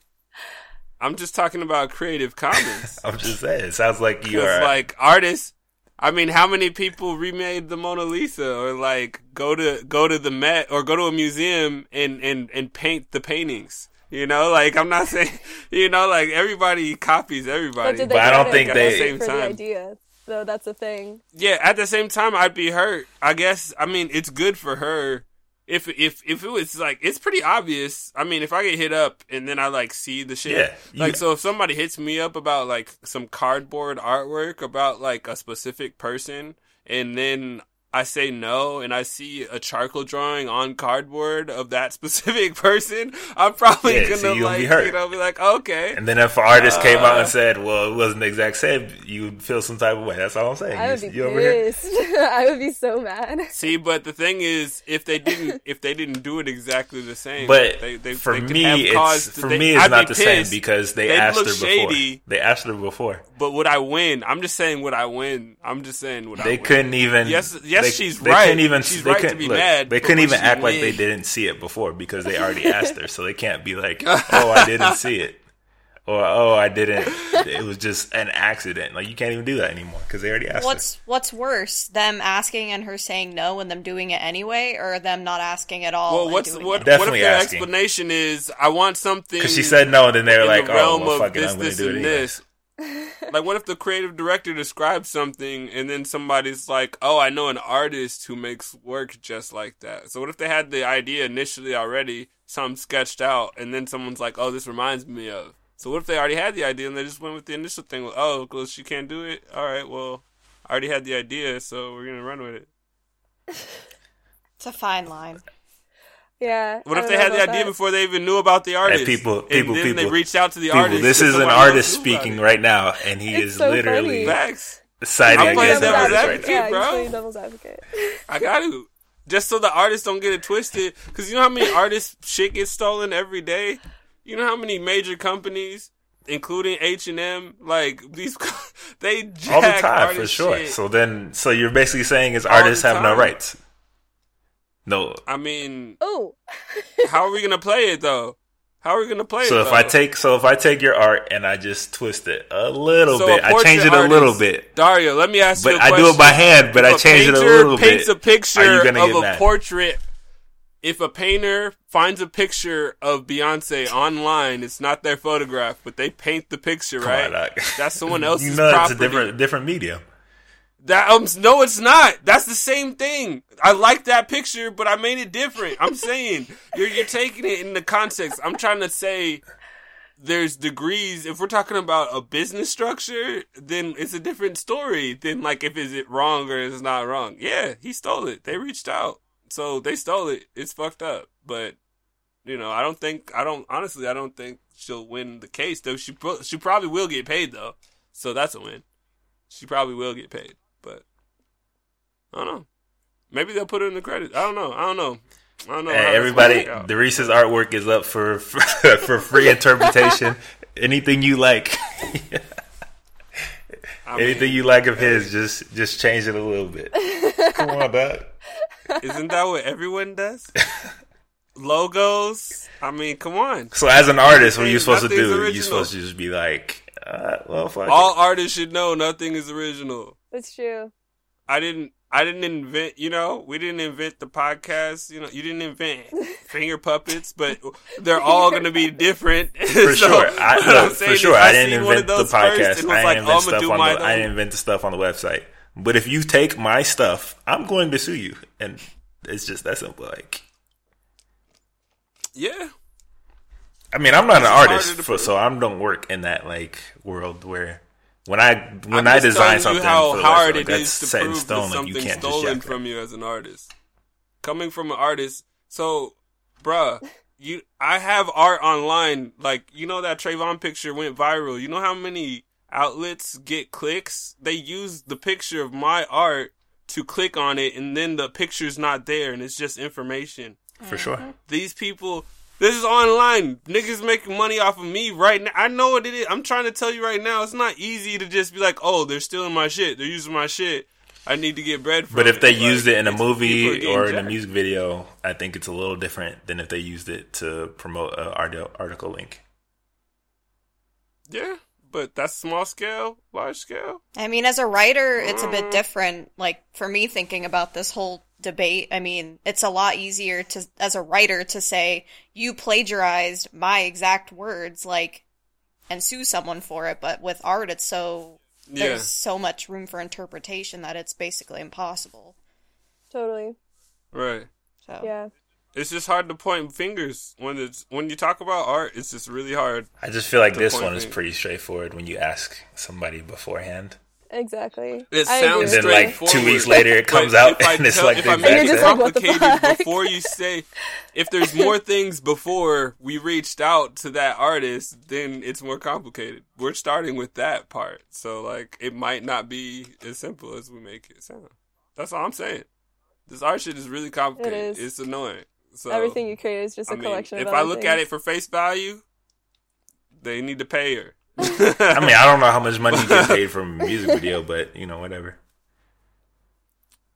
I'm just talking about Creative Commons. I'm just saying. It sounds like you are like artists, I mean, how many people remade the Mona Lisa or like go to go to the Met or go to a museum and and and paint the paintings? You know, like I'm not saying, you know, like everybody copies everybody. did they But I don't think it they- Same for the time. idea? So that's the thing. yeah, at the same time, I'd be hurt. I guess. I mean, it's good for her. If if if it was like, it's pretty obvious. I mean, if I get hit up and then I like see the shit, Yeah, you- like so, if somebody hits me up about like some cardboard artwork about like a specific person, and then I say no, and I see a charcoal drawing on cardboard of that specific person, I'm probably Yeah, gonna so you'll like be hurt. you know be like okay. and then if an artist came out Uh, and said, "Well, it wasn't the exact same," you would feel some type of way. That's all I'm saying. I would You- be you pissed. I would be so mad. See, but the thing is, if they didn't, if they didn't do it exactly the same, But they, they, for they could me, it's caused- for they- me, it's I'd not be the same because they They'd asked her look before. shady. They asked her before. But would I win? I'm just saying, would I win? I'm just saying, would I win. They couldn't even. Yes, yes, they, she's they right. Couldn't even, She's they right to couldn't, be look, mad, They but couldn't even act like they didn't see it before because they already asked her, so they can't be like, "Oh, I didn't see it." or oh, I didn't. it was just an accident. Like you can't even do that anymore because they already asked. What's her. what's worse, them asking and her saying no and them doing it anyway, or them not asking at all? Well, and what's doing what? it? What if their asking. explanation is I want something? Because she said no, and then they were in like, the "Oh, realm well, of fuck it, I'm going to do it anyway." this. like, what if the creative director describes something and then somebody's like, "Oh, I know an artist who makes work just like that." So what if they had the idea initially already, some sketched out, and then someone's like, "Oh, this reminds me of." So what if they already had the idea and they just went with the initial thing? Like, oh, well, she can't do it. All right, well, I already had the idea, so we're gonna run with it. It's a fine line. Yeah. What if they had the idea that. before they even knew about the artist? people- and people- they reached out to the People, artist. this is an artist speaking right now, and he It's is so literally funny. Facts. citing I'm playing against the devil's artist right advocate. now. yeah, bro. he's playing devil's advocate. I got to. Just so the artists don't get it twisted. Because you know how many artists shit gets stolen every day? You know how many major companies, including H&M, like, these, they jack all the time for sure. shit. So then, so you're basically saying is All artists have no rights. No. I mean, Oh, how are we going to play it, though? How are we going to play So it, So if I take so if I take your art and I just twist it a little So bit, a I change it portrait a little bit, Dario, let me ask but you a I question. do it by hand. But If I change it a painter little paints a picture are you gonna of get a mad? portrait. If a painter finds a picture of Beyonce online, it's not their photograph, but they paint the picture, Come right? on, Doc. That's someone else's You know, it's property. a different different medium. That um, no, it's not. That's the same thing. I like that picture, but I made it different. I'm saying you're you're taking it in the context. I'm trying to say there's degrees. If we're talking about a business structure, then it's a different story than like if is it wrong or is not wrong. Yeah, he stole it. They reached out, so they stole it. It's fucked up, but you know, I don't think I don't honestly I don't think she'll win the case though. She she probably will get paid though, so that's a win. She probably will get paid, but I don't know. Maybe they'll put it in the credits. I don't know. I don't know. I don't know. Hey, everybody, out. Darius's artwork is up for for, for free interpretation. Anything you like, I mean, anything you like of his, just just change it a little bit. Come on, dog. isn't that what everyone does? Logos. I mean, come on. So as an artist, what are you supposed to do? You're supposed to just be like, uh, well, fuck All it. artists should know nothing is original. That's true. I didn't. I didn't invent. You know, we didn't invent the podcast. You know, you didn't invent finger puppets, but they're all going to be different. For sure, I, what for sure. I didn't one of invent the those podcast. I didn't like, invent stuff on my the. I didn't invent the stuff on the website. But if you take my stuff, I'm going to sue you, and it's just that simple. Like, Yeah, I mean, I'm not an It's harder artist, for, so I don't work in that like world where when I when I'm I design something, how for the hard website, it that's is to set in prove stone. that Like you can't just stolen jack from that. you as an artist. Coming from an artist, so, bruh, you, I have art online. Like you know that Trayvon picture went viral. You know how many outlets get clicks? They use the picture of my art to click on it, and then the picture's not there, and it's just information for sure. Mm-hmm. these people this is online. Niggas making money off of me right now. I know what it is. I'm trying to tell you right now it's not easy to just be like oh they're stealing my shit. They're using my shit. I need to get bread from But if they Like, used it in a it's- people are movie or in a music video, I think it's a little different than if they used it to promote an arti- article link. yeah but that's small scale large scale. I mean, as a writer, it's a bit mm. different. Like for me, thinking about this whole debate, I mean, it's a lot easier to, as a writer, to say you plagiarized my exact words, like, and sue someone for it. But with art, it's so yeah there's so much room for interpretation that it's basically impossible. Totally. right So Yeah. it's just hard to point fingers when it's when you talk about art it's just really hard I just feel like this point one is pretty straightforward when you ask somebody beforehand. Exactly. It sounds And then, like, two weeks later, it comes out if I and it's tell- like if the I exact make it just like, what the complicated fuck? before you say, if there's more things before we reached out to that artist, then it's more complicated. We're starting with that part, so like it might not be as simple as we make it sound. That's all I'm saying. This art shit is really complicated. It is. It's annoying. So Everything you create is just a I mean, collection if I other look at it for face value, they need to pay her. I mean, I don't know how much money you get paid from a music video, but you know, whatever.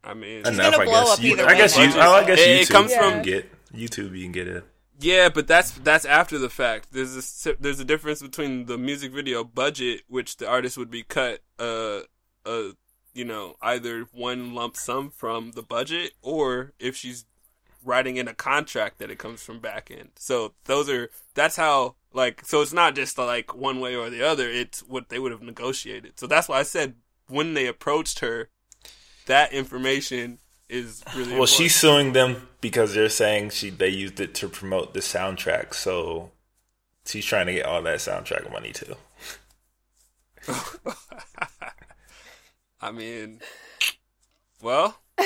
I mean, Enough, I guess. You, I guess way. you. I guess It- it comes you from- get YouTube. You can get it. Yeah, but that's that's after the fact. There's a there's a difference between the music video budget, which the artist would be cut uh uh you know either one lump sum from the budget, or if she's writing in a contract that it comes from back end. So those are that's how like so it's not just like one way or the other. It's what they would have negotiated. So that's why I said when they approached her, that information is really Well, important. she's suing them because they're saying she they used it to promote the soundtrack. So she's trying to get all that soundtrack money too. I mean, well,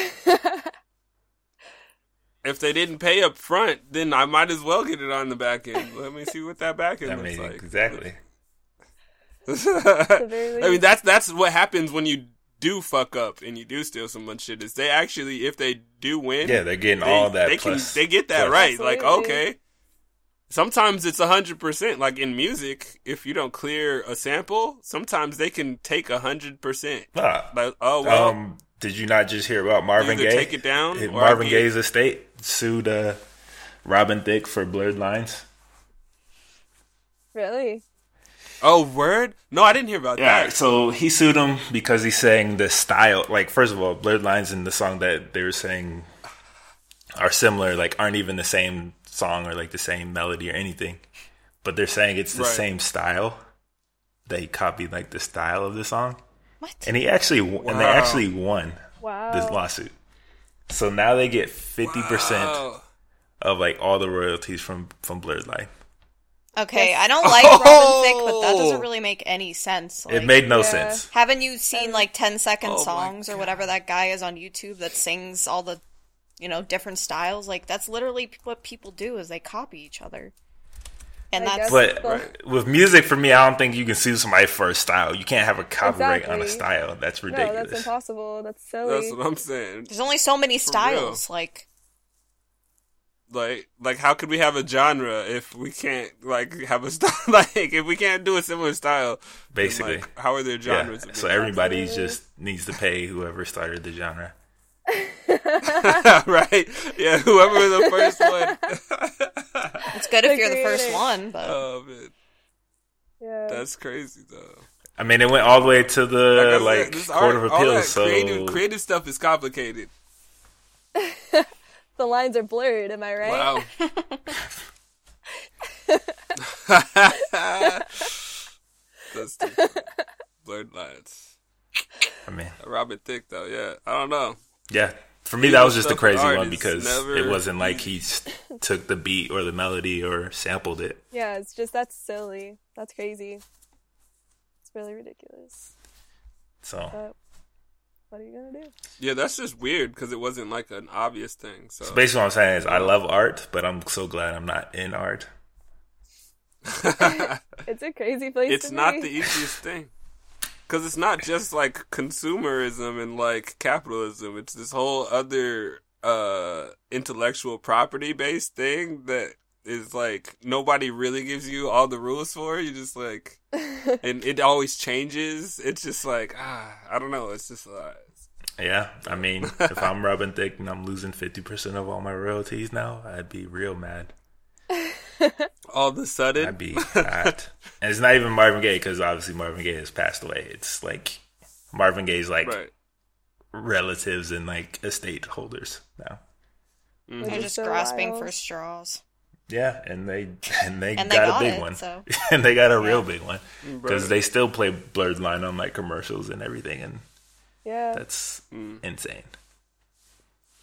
if they didn't pay up front, then I might as well get it on the back end. Let me see what that back end I looks like. exactly. I mean, that's that's what happens when you do fuck up and you do steal so much shit. Is they actually, if they do win, Yeah, they're getting they, all that. They plus, can they get that plus. right. Like okay. Sometimes it's a hundred percent. Like in music, if you don't clear a sample, sometimes they can take a hundred percent. Like oh well, um, did you not just hear about Marvin Gaye? take it down Marvin Gaye's estate sued uh, Robin Thicke for blurred lines. really. Oh, word? No, I didn't hear about Yeah, that. so he sued him because he's saying the style, like first of all, blurred lines in the song that they were saying are similar, like aren't even the same song or like the same melody or anything, but they're saying it's the Right. same style. That he copied like the style of the song, What? and he actually and they actually won Wow. this lawsuit. So now they get fifty percent Oh. of like all the royalties from from Blurred Line. Okay, I don't like Robin Thicke, but that doesn't oh. really make any sense. Like, it made no yeah. sense. Haven't you seen like 10 second Oh songs or whatever that guy is on YouTube that sings all the, you know, different styles? Like that's literally what people do is they copy each other. And that's But Right. with music, for me, I don't think you can sue somebody for a style. You can't have a copyright on a style. That's No, ridiculous. that's impossible. That's silly. That's what I'm saying. there's only so many styles. Like Like, like, how could we have a genre if we can't like have a style? Like, if we can't do a similar style, then, Basically. like, how are there genres? of So everybody just needs to pay whoever started the genre. right? Yeah, whoever the first one. it's good if you're the first one, but oh man, yeah. that's crazy though. I mean, it went all the way to the said, like this court of appeals. So creative, creative stuff is complicated. the lines are blurred. Am I right? Wow. That's stupid. blurred lines. I mean, Robert Thicke though, yeah. I don't know. yeah. For me, Creative that was just a crazy art one because never it wasn't like he took the beat or the melody or sampled it. Yeah, it's just that's silly. That's crazy. It's really ridiculous. So But what are you gonna do? Yeah, that's just weird because it wasn't like an obvious thing. So basically, what I'm saying is, I love art, but I'm so glad I'm not in art. It's a crazy place. it's to not be. the easiest thing because it's not just like consumerism and like capitalism. It's this whole other uh intellectual property based thing that is like nobody really gives you all the rules for. You just like and it always changes. It's just like ah i don't know. It's just uh, Yeah, I mean, if I'm Robin Thicke and I'm losing 50% of all my royalties now, I'd be real mad. all of a sudden I'd be hot. and it's not even Marvin Gaye because obviously Marvin Gaye has passed away. It's like Marvin Gaye's like right relatives and like estate holders now. Mm-hmm. They're just so grasping wild. for straws. Yeah, and they and they And they got, got a big it, one, so- and they got a real big one Right. because they still play Blurred Line on like commercials and everything, and Yeah, that's Mm. insane,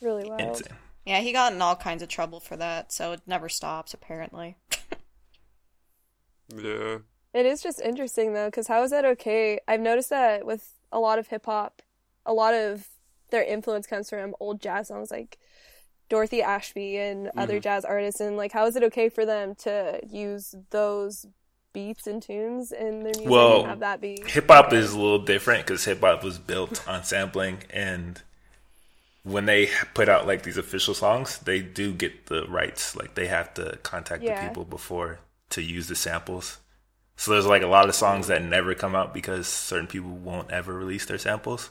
really wild. insane. Yeah, he got in all kinds of trouble for that, so it never stops apparently. yeah It is just interesting though, because how is that okay? I've noticed that with a lot of hip hop, a lot of their influence comes from old jazz songs like Dorothy Ashby and other mm-hmm. jazz artists. And like, how is it okay for them to use those beats and tunes in their music Well, and have that be Hip hop is a little different because hip hop was built on sampling, and when they put out like these official songs, they do get the rights. Like they have to contact Yeah. the people before to use the samples. So there's like a lot of songs that never come out because certain people won't ever release their samples.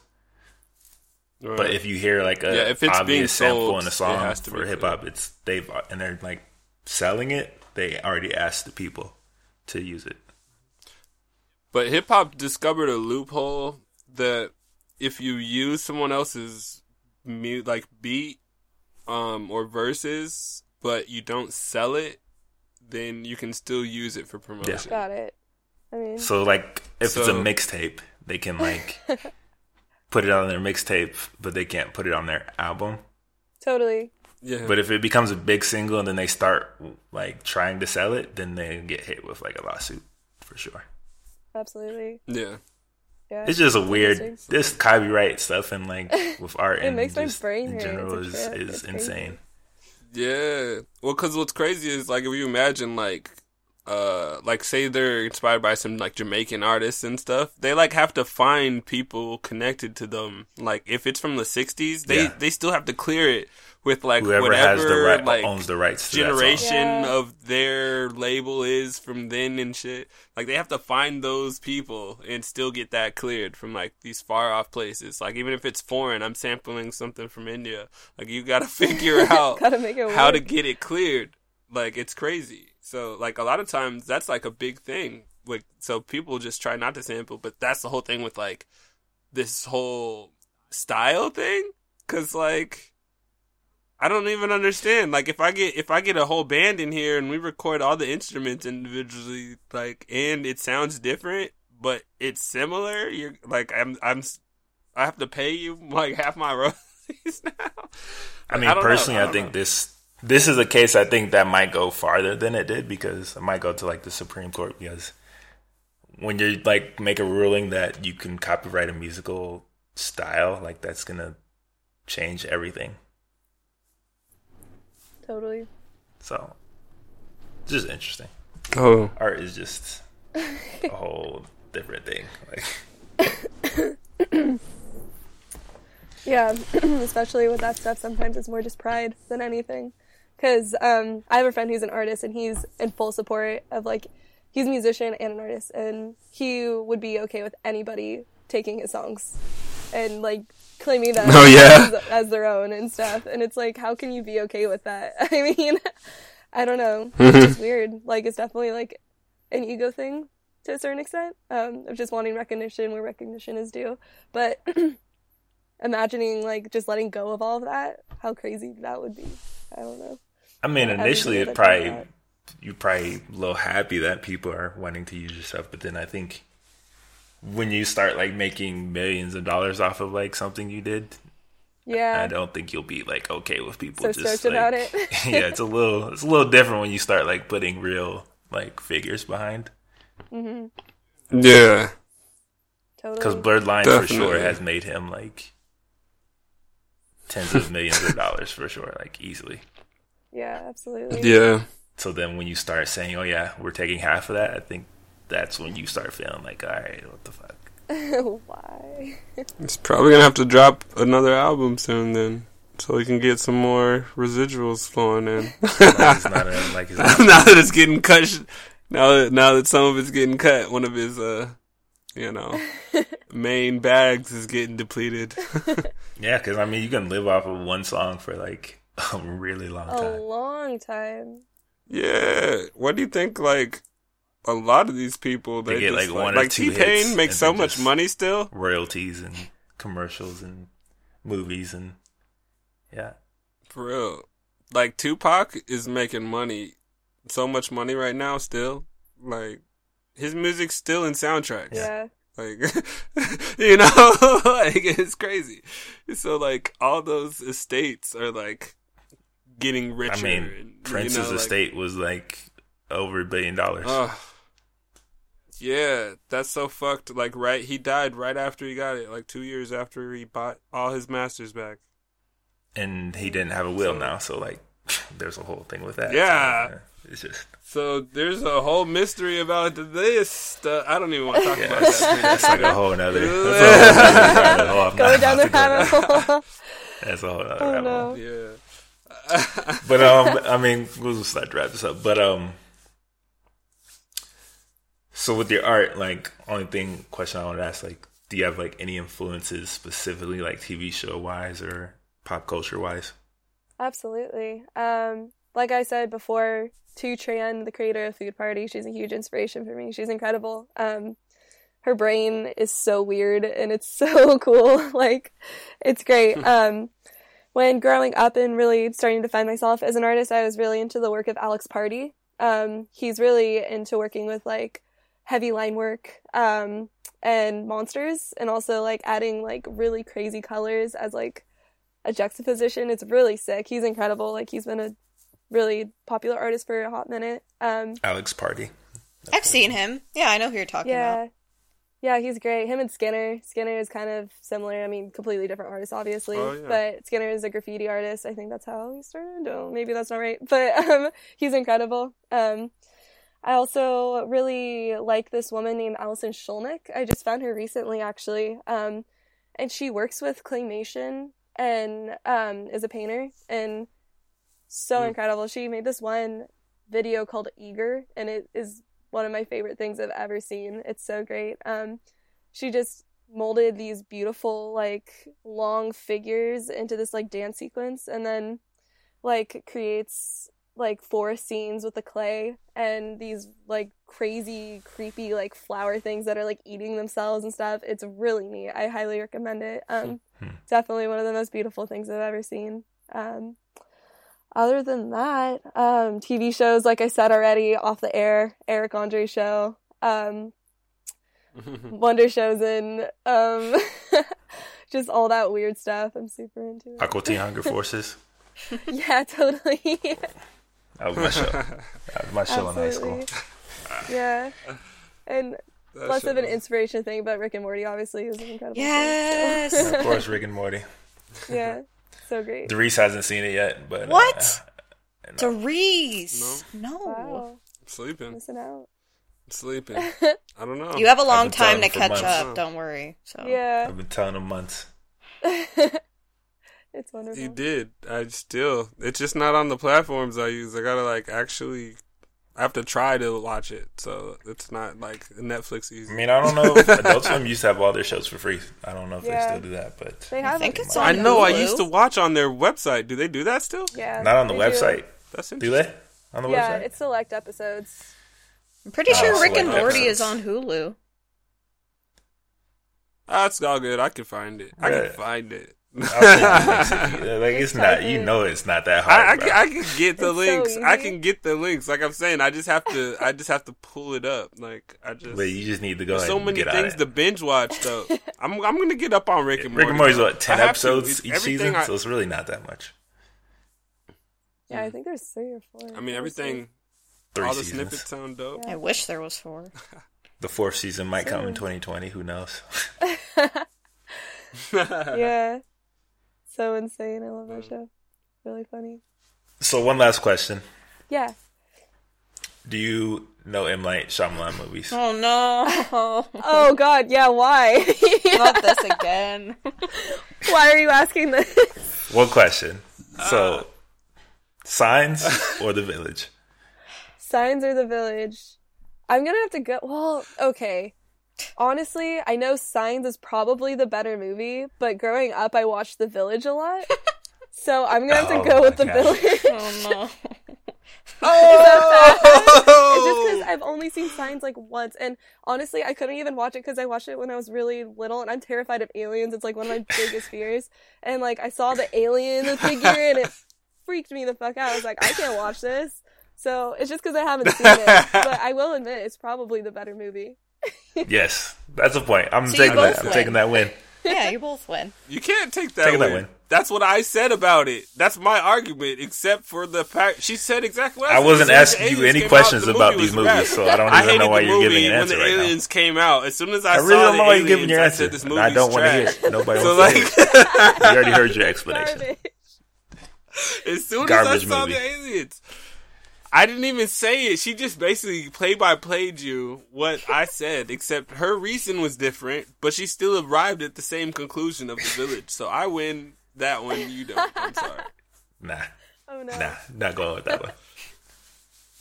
But if you hear like a Yeah, if it's being obvious sample sold, in a song for hip hop, it's they've and they're like selling it, they already asked the people to use it. But hip hop discovered a loophole that if you use someone else's mu- like beat um or verses, but you don't sell it, then you can still use it for promotion. Got it. I mean, So like if it's a mixtape, they can like put it on their mixtape, but they can't put it on their album. totally. Yeah. But if it becomes a big single and then they start like trying to sell it, then they get hit with like a lawsuit for sure. Absolutely. yeah. Yeah. It's just a weird this copyright stuff and like with art It and makes my just brain in general is, is It's crazy. insane. Yeah. Well, because what's crazy is like if you imagine like, uh, like say they're inspired by some like Jamaican artists and stuff, they like have to find people connected to them. Like if it's from the '60s, they Yeah. they still have to clear it with like Whoever whatever has the right like owns the rights to that song. generation Yeah. of their label is from then and shit. Like they have to find those people and still get that cleared from like these far off places. Like even if it's foreign, I'm sampling something from India. Like you got to figure out Gotta make it how to get it cleared. Like it's crazy. So like a lot of times that's like a big thing. Like so people just try not to sample, but that's the whole thing with like this whole style thing. Cause like I don't even understand. Like if I get if I get a whole band in here and we record all the instruments individually, like and it sounds different, but it's similar. You're like I'm I'm I have to pay you like half my royalties now. I mean, know. personally, I, don't think know. this this is a case I think that might go farther than it did because it might go to like the Supreme Court because when you like make a ruling that you can copyright a musical style, like that's gonna change everything. Totally. So, it's just interesting. Oh, Art is just a whole different thing. Like, Yeah, especially with that stuff, sometimes it's more just pride than anything. Because um, I have a friend who's an artist and he's in full support of like, he's a musician and an artist, and he would be okay with anybody taking his songs and like claiming that Oh, yeah? as, as their own and stuff. And it's like, how can you be okay with that? I mean, I don't know. It's just weird. Like, it's definitely like an ego thing to a certain extent um, of just wanting recognition where recognition is due. But imagining like just letting go of all of that, how crazy that would be. I don't know. I mean, Yeah, initially it probably you're probably a little happy that people are wanting to use your stuff, but then I think when you start like making millions of dollars off of like something you did, yeah I don't think you'll be like okay with people So just stoked like, about it. yeah, it's a little it's a little different when you start like putting real like figures behind mm-hmm. yeah. Totally because Totally. Blurred Line for sure has made him like tens of millions of dollars for sure, like easily. Yeah, absolutely. Yeah. So then when you start saying, "Oh yeah, we're taking half of that," I think that's when you start feeling like, "All right, what the fuck." Why? He's probably gonna have to drop another album soon then. So he can get some more residuals flowing in. Not a, like now that it's getting cut sh- now that now that some of it's getting cut, one of his uh you know main bags is getting depleted. yeah, because I mean, you can live off of one song for like a really long time. A time. long time. yeah. What do you think like a lot of these people They they, get, just, like, like, one or two T Pain hits, makes so much money still. Royalties and commercials and movies and yeah, For real. Like Tupac is making money, so much money right now still. Like his music's still in soundtracks. Yeah. Like you know, like it's crazy. So like all those estates are like getting richer. I mean, and, you Prince's know, like- estate was like over a billion dollars. Ugh. Yeah, that's so fucked. Like right, he died right after he got it. Like two years after he bought all his masters back. and he didn't have a will So- now, so like, there's a whole thing with that. Yeah. So, it's just So there's a whole mystery about this. Stuff. I don't even want to talk yeah, about that's, that. that's like a whole nother. That's a whole nother rabbit hole. I'm Going down the to go rabbit down. hole. That's a whole other Oh rabbit hole. no. Yeah. But um, I mean, we'll start to wrap this up. But um, so with your art, like, only thing question I want to ask, like, do you have like any influences specifically, like TV show wise or pop culture wise? Absolutely. Um, like I said before, Thu Tran, the creator of Food Party, she's a huge inspiration for me. She's incredible. Um, her brain is so weird and it's so cool. like, it's great. um, when growing up and really starting to find myself as an artist, I was really into the work of Alex Pardee. Um, he's really into working with like heavy line work um, and monsters, and also like adding like really crazy colors as like a juxtaposition. It's really sick. He's incredible. Like he's been a really popular artist for a hot minute. Um, Alex Pardee. I've seen him. Yeah, I know who you're talking yeah. about. Yeah, he's great. Him and Skinner. Skinner is kind of similar. I mean, completely different artists, obviously. Oh, yeah. But Skinner is a graffiti artist. I think that's how he started. Oh, maybe that's not right. But um, he's incredible. Um, I also really like this woman named Allison Schulnik. I just found her recently, actually. Um, and she works with claymation and um, is a painter and so Hmm. incredible. She made this one video called Eager, and it is one of my favorite things I've ever seen. It's so great. Um, she just molded these beautiful, like, long figures into this, like, dance sequence, and then, like, creates, like, forest scenes with the clay and these, like, crazy, creepy, like, flower things that are, like, eating themselves and stuff. It's really neat. I highly recommend it. Um, definitely one of the most beautiful things I've ever seen. Um, other than that, um, TV shows, like I said already, off the air, Eric Andre show, um, Wonder Showzen, um, just all that weird stuff. I'm super into it. Aqua Teen Hunger Forces. yeah, totally. That was my show. That was my show in high school. Yeah. And That less of an was- inspiration thing, but Rick and Morty obviously is an incredible. thing, Yes. so- of course, Rick and Morty. yeah. So great. Darius hasn't seen it yet, but What? Uh, Darius. No. Wow. sleeping, Missing out. sleeping. I don't know. You have a long time to catch months. up. Don't worry. So Yeah. I've been telling him months. It's wonderful. You did. I still. It's just not on the platforms I use. I gotta like actually. I have to try to watch it, so it's not like Netflix I mean, I don't know. if Adult Swim used to have all their shows for free. I don't know if Yeah. they still do that, but They have think it. it's I on know. I used to watch on their website. Do they do that still? Yeah. not on the they do. website. That's Do they? On the Yeah, website? it's select episodes. I'm pretty Oh, sure Rick and Morty episodes. is on Hulu. That's all good. I can find it. I can find it. I'll send you links if you- like it's It's not. You know, it's not that hard. I, I, can, I can get the It's so links. I can get the links. Like I'm saying, I just have to. I just have to pull it up. Like I just. but you just need to go ahead so and many get things to binge watch though. I'm I'm gonna get up on Rick and Morty. Rick and Morty's though. what ten I have to. episodes each season, I- so it's really not that much. Yeah, I think there's three or four. I mean, everything. Three all the seasons. snippets sound dope. I wish there was four. The fourth season might come in 2020. Who knows? yeah. So insane. I love Mm. that show. Really funny. so one last question: Yeah. Do you know M Night Shyamalan movies? Oh no! Oh God. Yeah. Why? Not this again. why are you asking this? One question. Uh. So, Signs or The Village? Signs or the Village? I'm gonna have to go. Well, okay. Honestly, I know Signs is probably the better movie, but growing up, I watched The Village a lot. So I'm gonna have to Oh go with The God. Village. Oh no! Oh! It's just because I've only seen Signs like once, and honestly, I couldn't even watch it because I watched it when I was really little, and I'm terrified of aliens. It's like one of my biggest fears, and like I saw the alien figure, and it freaked me the fuck out. I was like, I can't watch this. So it's just because I haven't seen it, but I will admit it's probably the better movie. Yes, that's a point. I'm So taking that. both I'm win. taking that win. Yeah, you both win. You can't take that Taking win. that win. That's what I said about it. That's my argument, except for the fact she said exactly what I, I wasn't As asking you any questions out, the about movie these movies, so I don't I even hated know why the you're giving an answer when the right now. aliens came out. As soon as I, I really don't know why you're giving your I answer. said this and movie's I don't want to hear trash. it. Nobody So wants to hear it. You already heard your explanation. Garbage. as soon Garbage as I saw movie. the aliens, I didn't even say it. She just basically play by played you what I said, except her reason was different, but she still arrived at the same conclusion of the village. So I win that one. You don't. I'm sorry. Nah, Oh no. nah, not going with that one.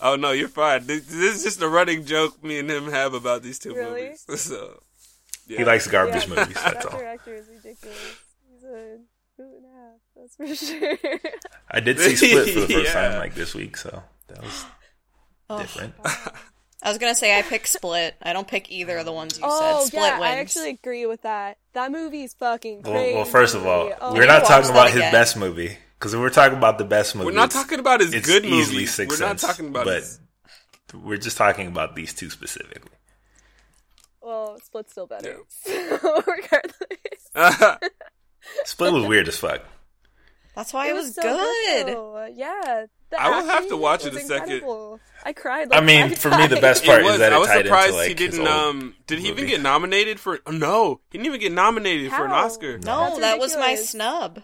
Oh no, you're fine. This, this is just a running joke me and him have about these two Really? movies. So yeah. He likes garbage Yeah, movies. That's that all. director is ridiculous. He's a boot and a half. That's for sure. I did see Split for the first Yeah. time like this week, so that was Oh. different. I was gonna say I pick Split. I don't pick either of the ones you oh said. Split yeah, wins. I actually agree with that. That movie's fucking Well, crazy. well, first of all, Oh, we're not talking about his best movie because we're talking about the best movie, We're not talking about his it's good easily movies. Sixth We're not Sense, talking about but his- we're just talking about these two specifically. well, Split's still better. So, regardless, Split was weird as fuck. That's why it, was, so good. though. Yeah, the I will have to watch it was a second. I cried. I mean, five for me, the best part was. is that it I was tied surprised into like he didn't. Um, did he even get nominated for? No, he didn't even get nominated for an Oscar. No, That's that was my ridiculous. snub.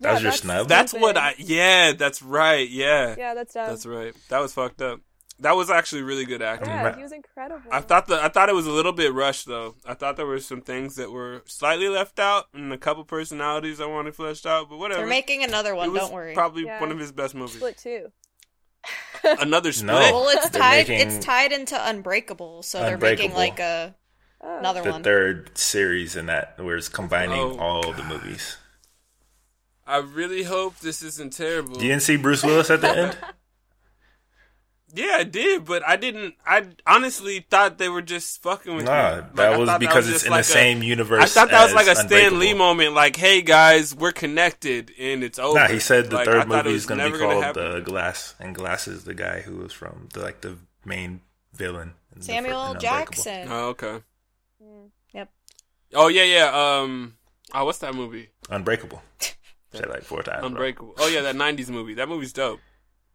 That was Yeah, your snub? That's what. I. Yeah, that's right. Yeah, Yeah, that's dumb. that's right. That was fucked up. That was actually really good acting. Yeah, he was incredible. I thought the I thought it was a little bit rushed though. I thought there were some things that were slightly left out and a couple personalities I wanted fleshed out, but whatever. They're making another it one. was Don't worry. Probably Yeah. one of his best movies. Split two. Another split. No. well, it's They're tied. making- It's tied into Unbreakable, so they're making like a Oh. another the one. third series in that, where it's combining Oh. all the movies. I really hope this isn't terrible. You didn't see Bruce Willis at the end? Yeah, I did, but I didn't. I honestly thought they were just fucking with me. Nah, Like, that was thought because was it's in like the a- same universe. I thought that was like a Stan Lee moment. Like, hey guys, we're connected, and it's over. Nah, he said the Like, third movie was is going to be called happen. The Glass, and Glass is the guy who was from the like the main villain. in the fir- Samuel L. Jackson. Oh, okay. Mm. Yep. Oh yeah, yeah. Um, oh, what's that movie? Unbreakable. Said like four times. bro. Unbreakable. Oh yeah, that '90s movie. That movie's dope.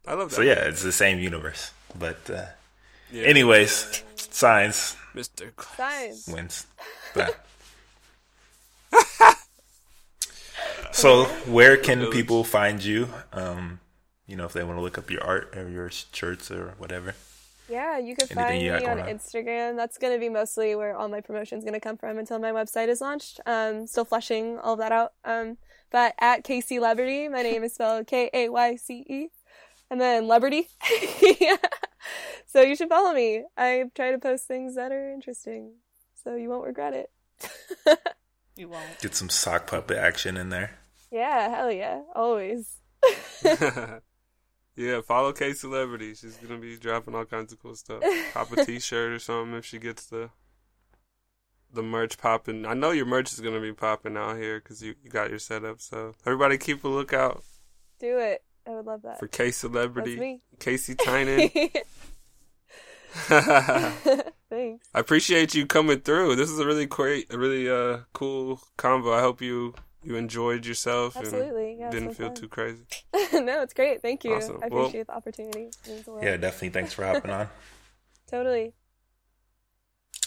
I love that. So yeah, it's the same universe. But uh, Yeah. anyways, science Mr. Glass. Science. wins. But so, where can people find you? Um, you know, if they want to look up your art or your shirts or whatever. Yeah, you can Anything find you me on going on? Instagram. That's going to be mostly where all my promotion's going to come from until my website is launched. Um, still fleshing all of that out. Um, but at Kayce Liberty, my name is spelled K A Y C E, and then Liberty. so you should follow me. I try to post things that are interesting, so you won't regret it. You won't. Get some sock puppet action in there. yeah, hell yeah, always. yeah, follow Kayce Liberty. She's gonna be dropping all kinds of cool stuff. Pop a T-shirt or something if she gets the the merch popping. I know your merch is gonna be popping out here because you, you got your setup. So everybody, keep a lookout Do it. I would love that. for K That's Celebrity. Kayce Tynan. Thanks. I appreciate you coming through. This is a really great, a really uh cool combo. I hope you you enjoyed yourself Absolutely. Yeah, and it's didn't been feel fun. too crazy. no, it's great. Thank you. Awesome. I Well- appreciate the opportunity. It means the world. Yeah, definitely. Thanks for hopping on. Totally.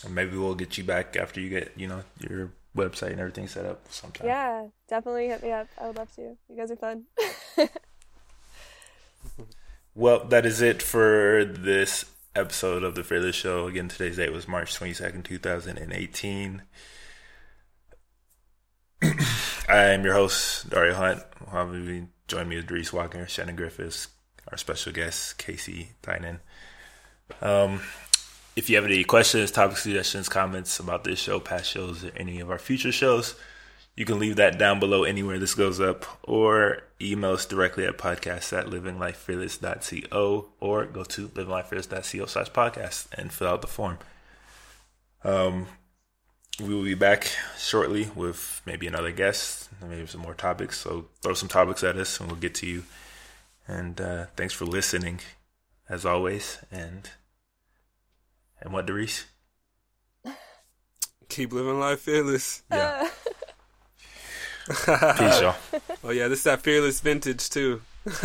Maybe we'll get you back after you get, you know, your website and everything set up sometime. Yeah, definitely hit me up. I would love to. You guys are fun. Well, that is it for this episode of the Fearless Show. Again, today's date was March 22nd, 2018. I am your host, Dario Hunt. Obviously, join me with Reese Walker, Shannon Griffiths, our special guest, Kayce Tynan. Um, if you have any questions, topic suggestions, comments about this show, past shows, or any of our future shows, you can leave that down below anywhere this goes up or email us directly at podcast at livinglifefearless.co or go to livinglifefearless.co slash podcast and fill out the form. Um, we will be back shortly with maybe another guest, maybe some more topics. So throw some topics at us and we'll get to you. And uh, thanks for listening, as always. And and what, Darius? Keep living life fearless. Yeah. Peace, y'all. Oh yeah, this is that fearless vintage too.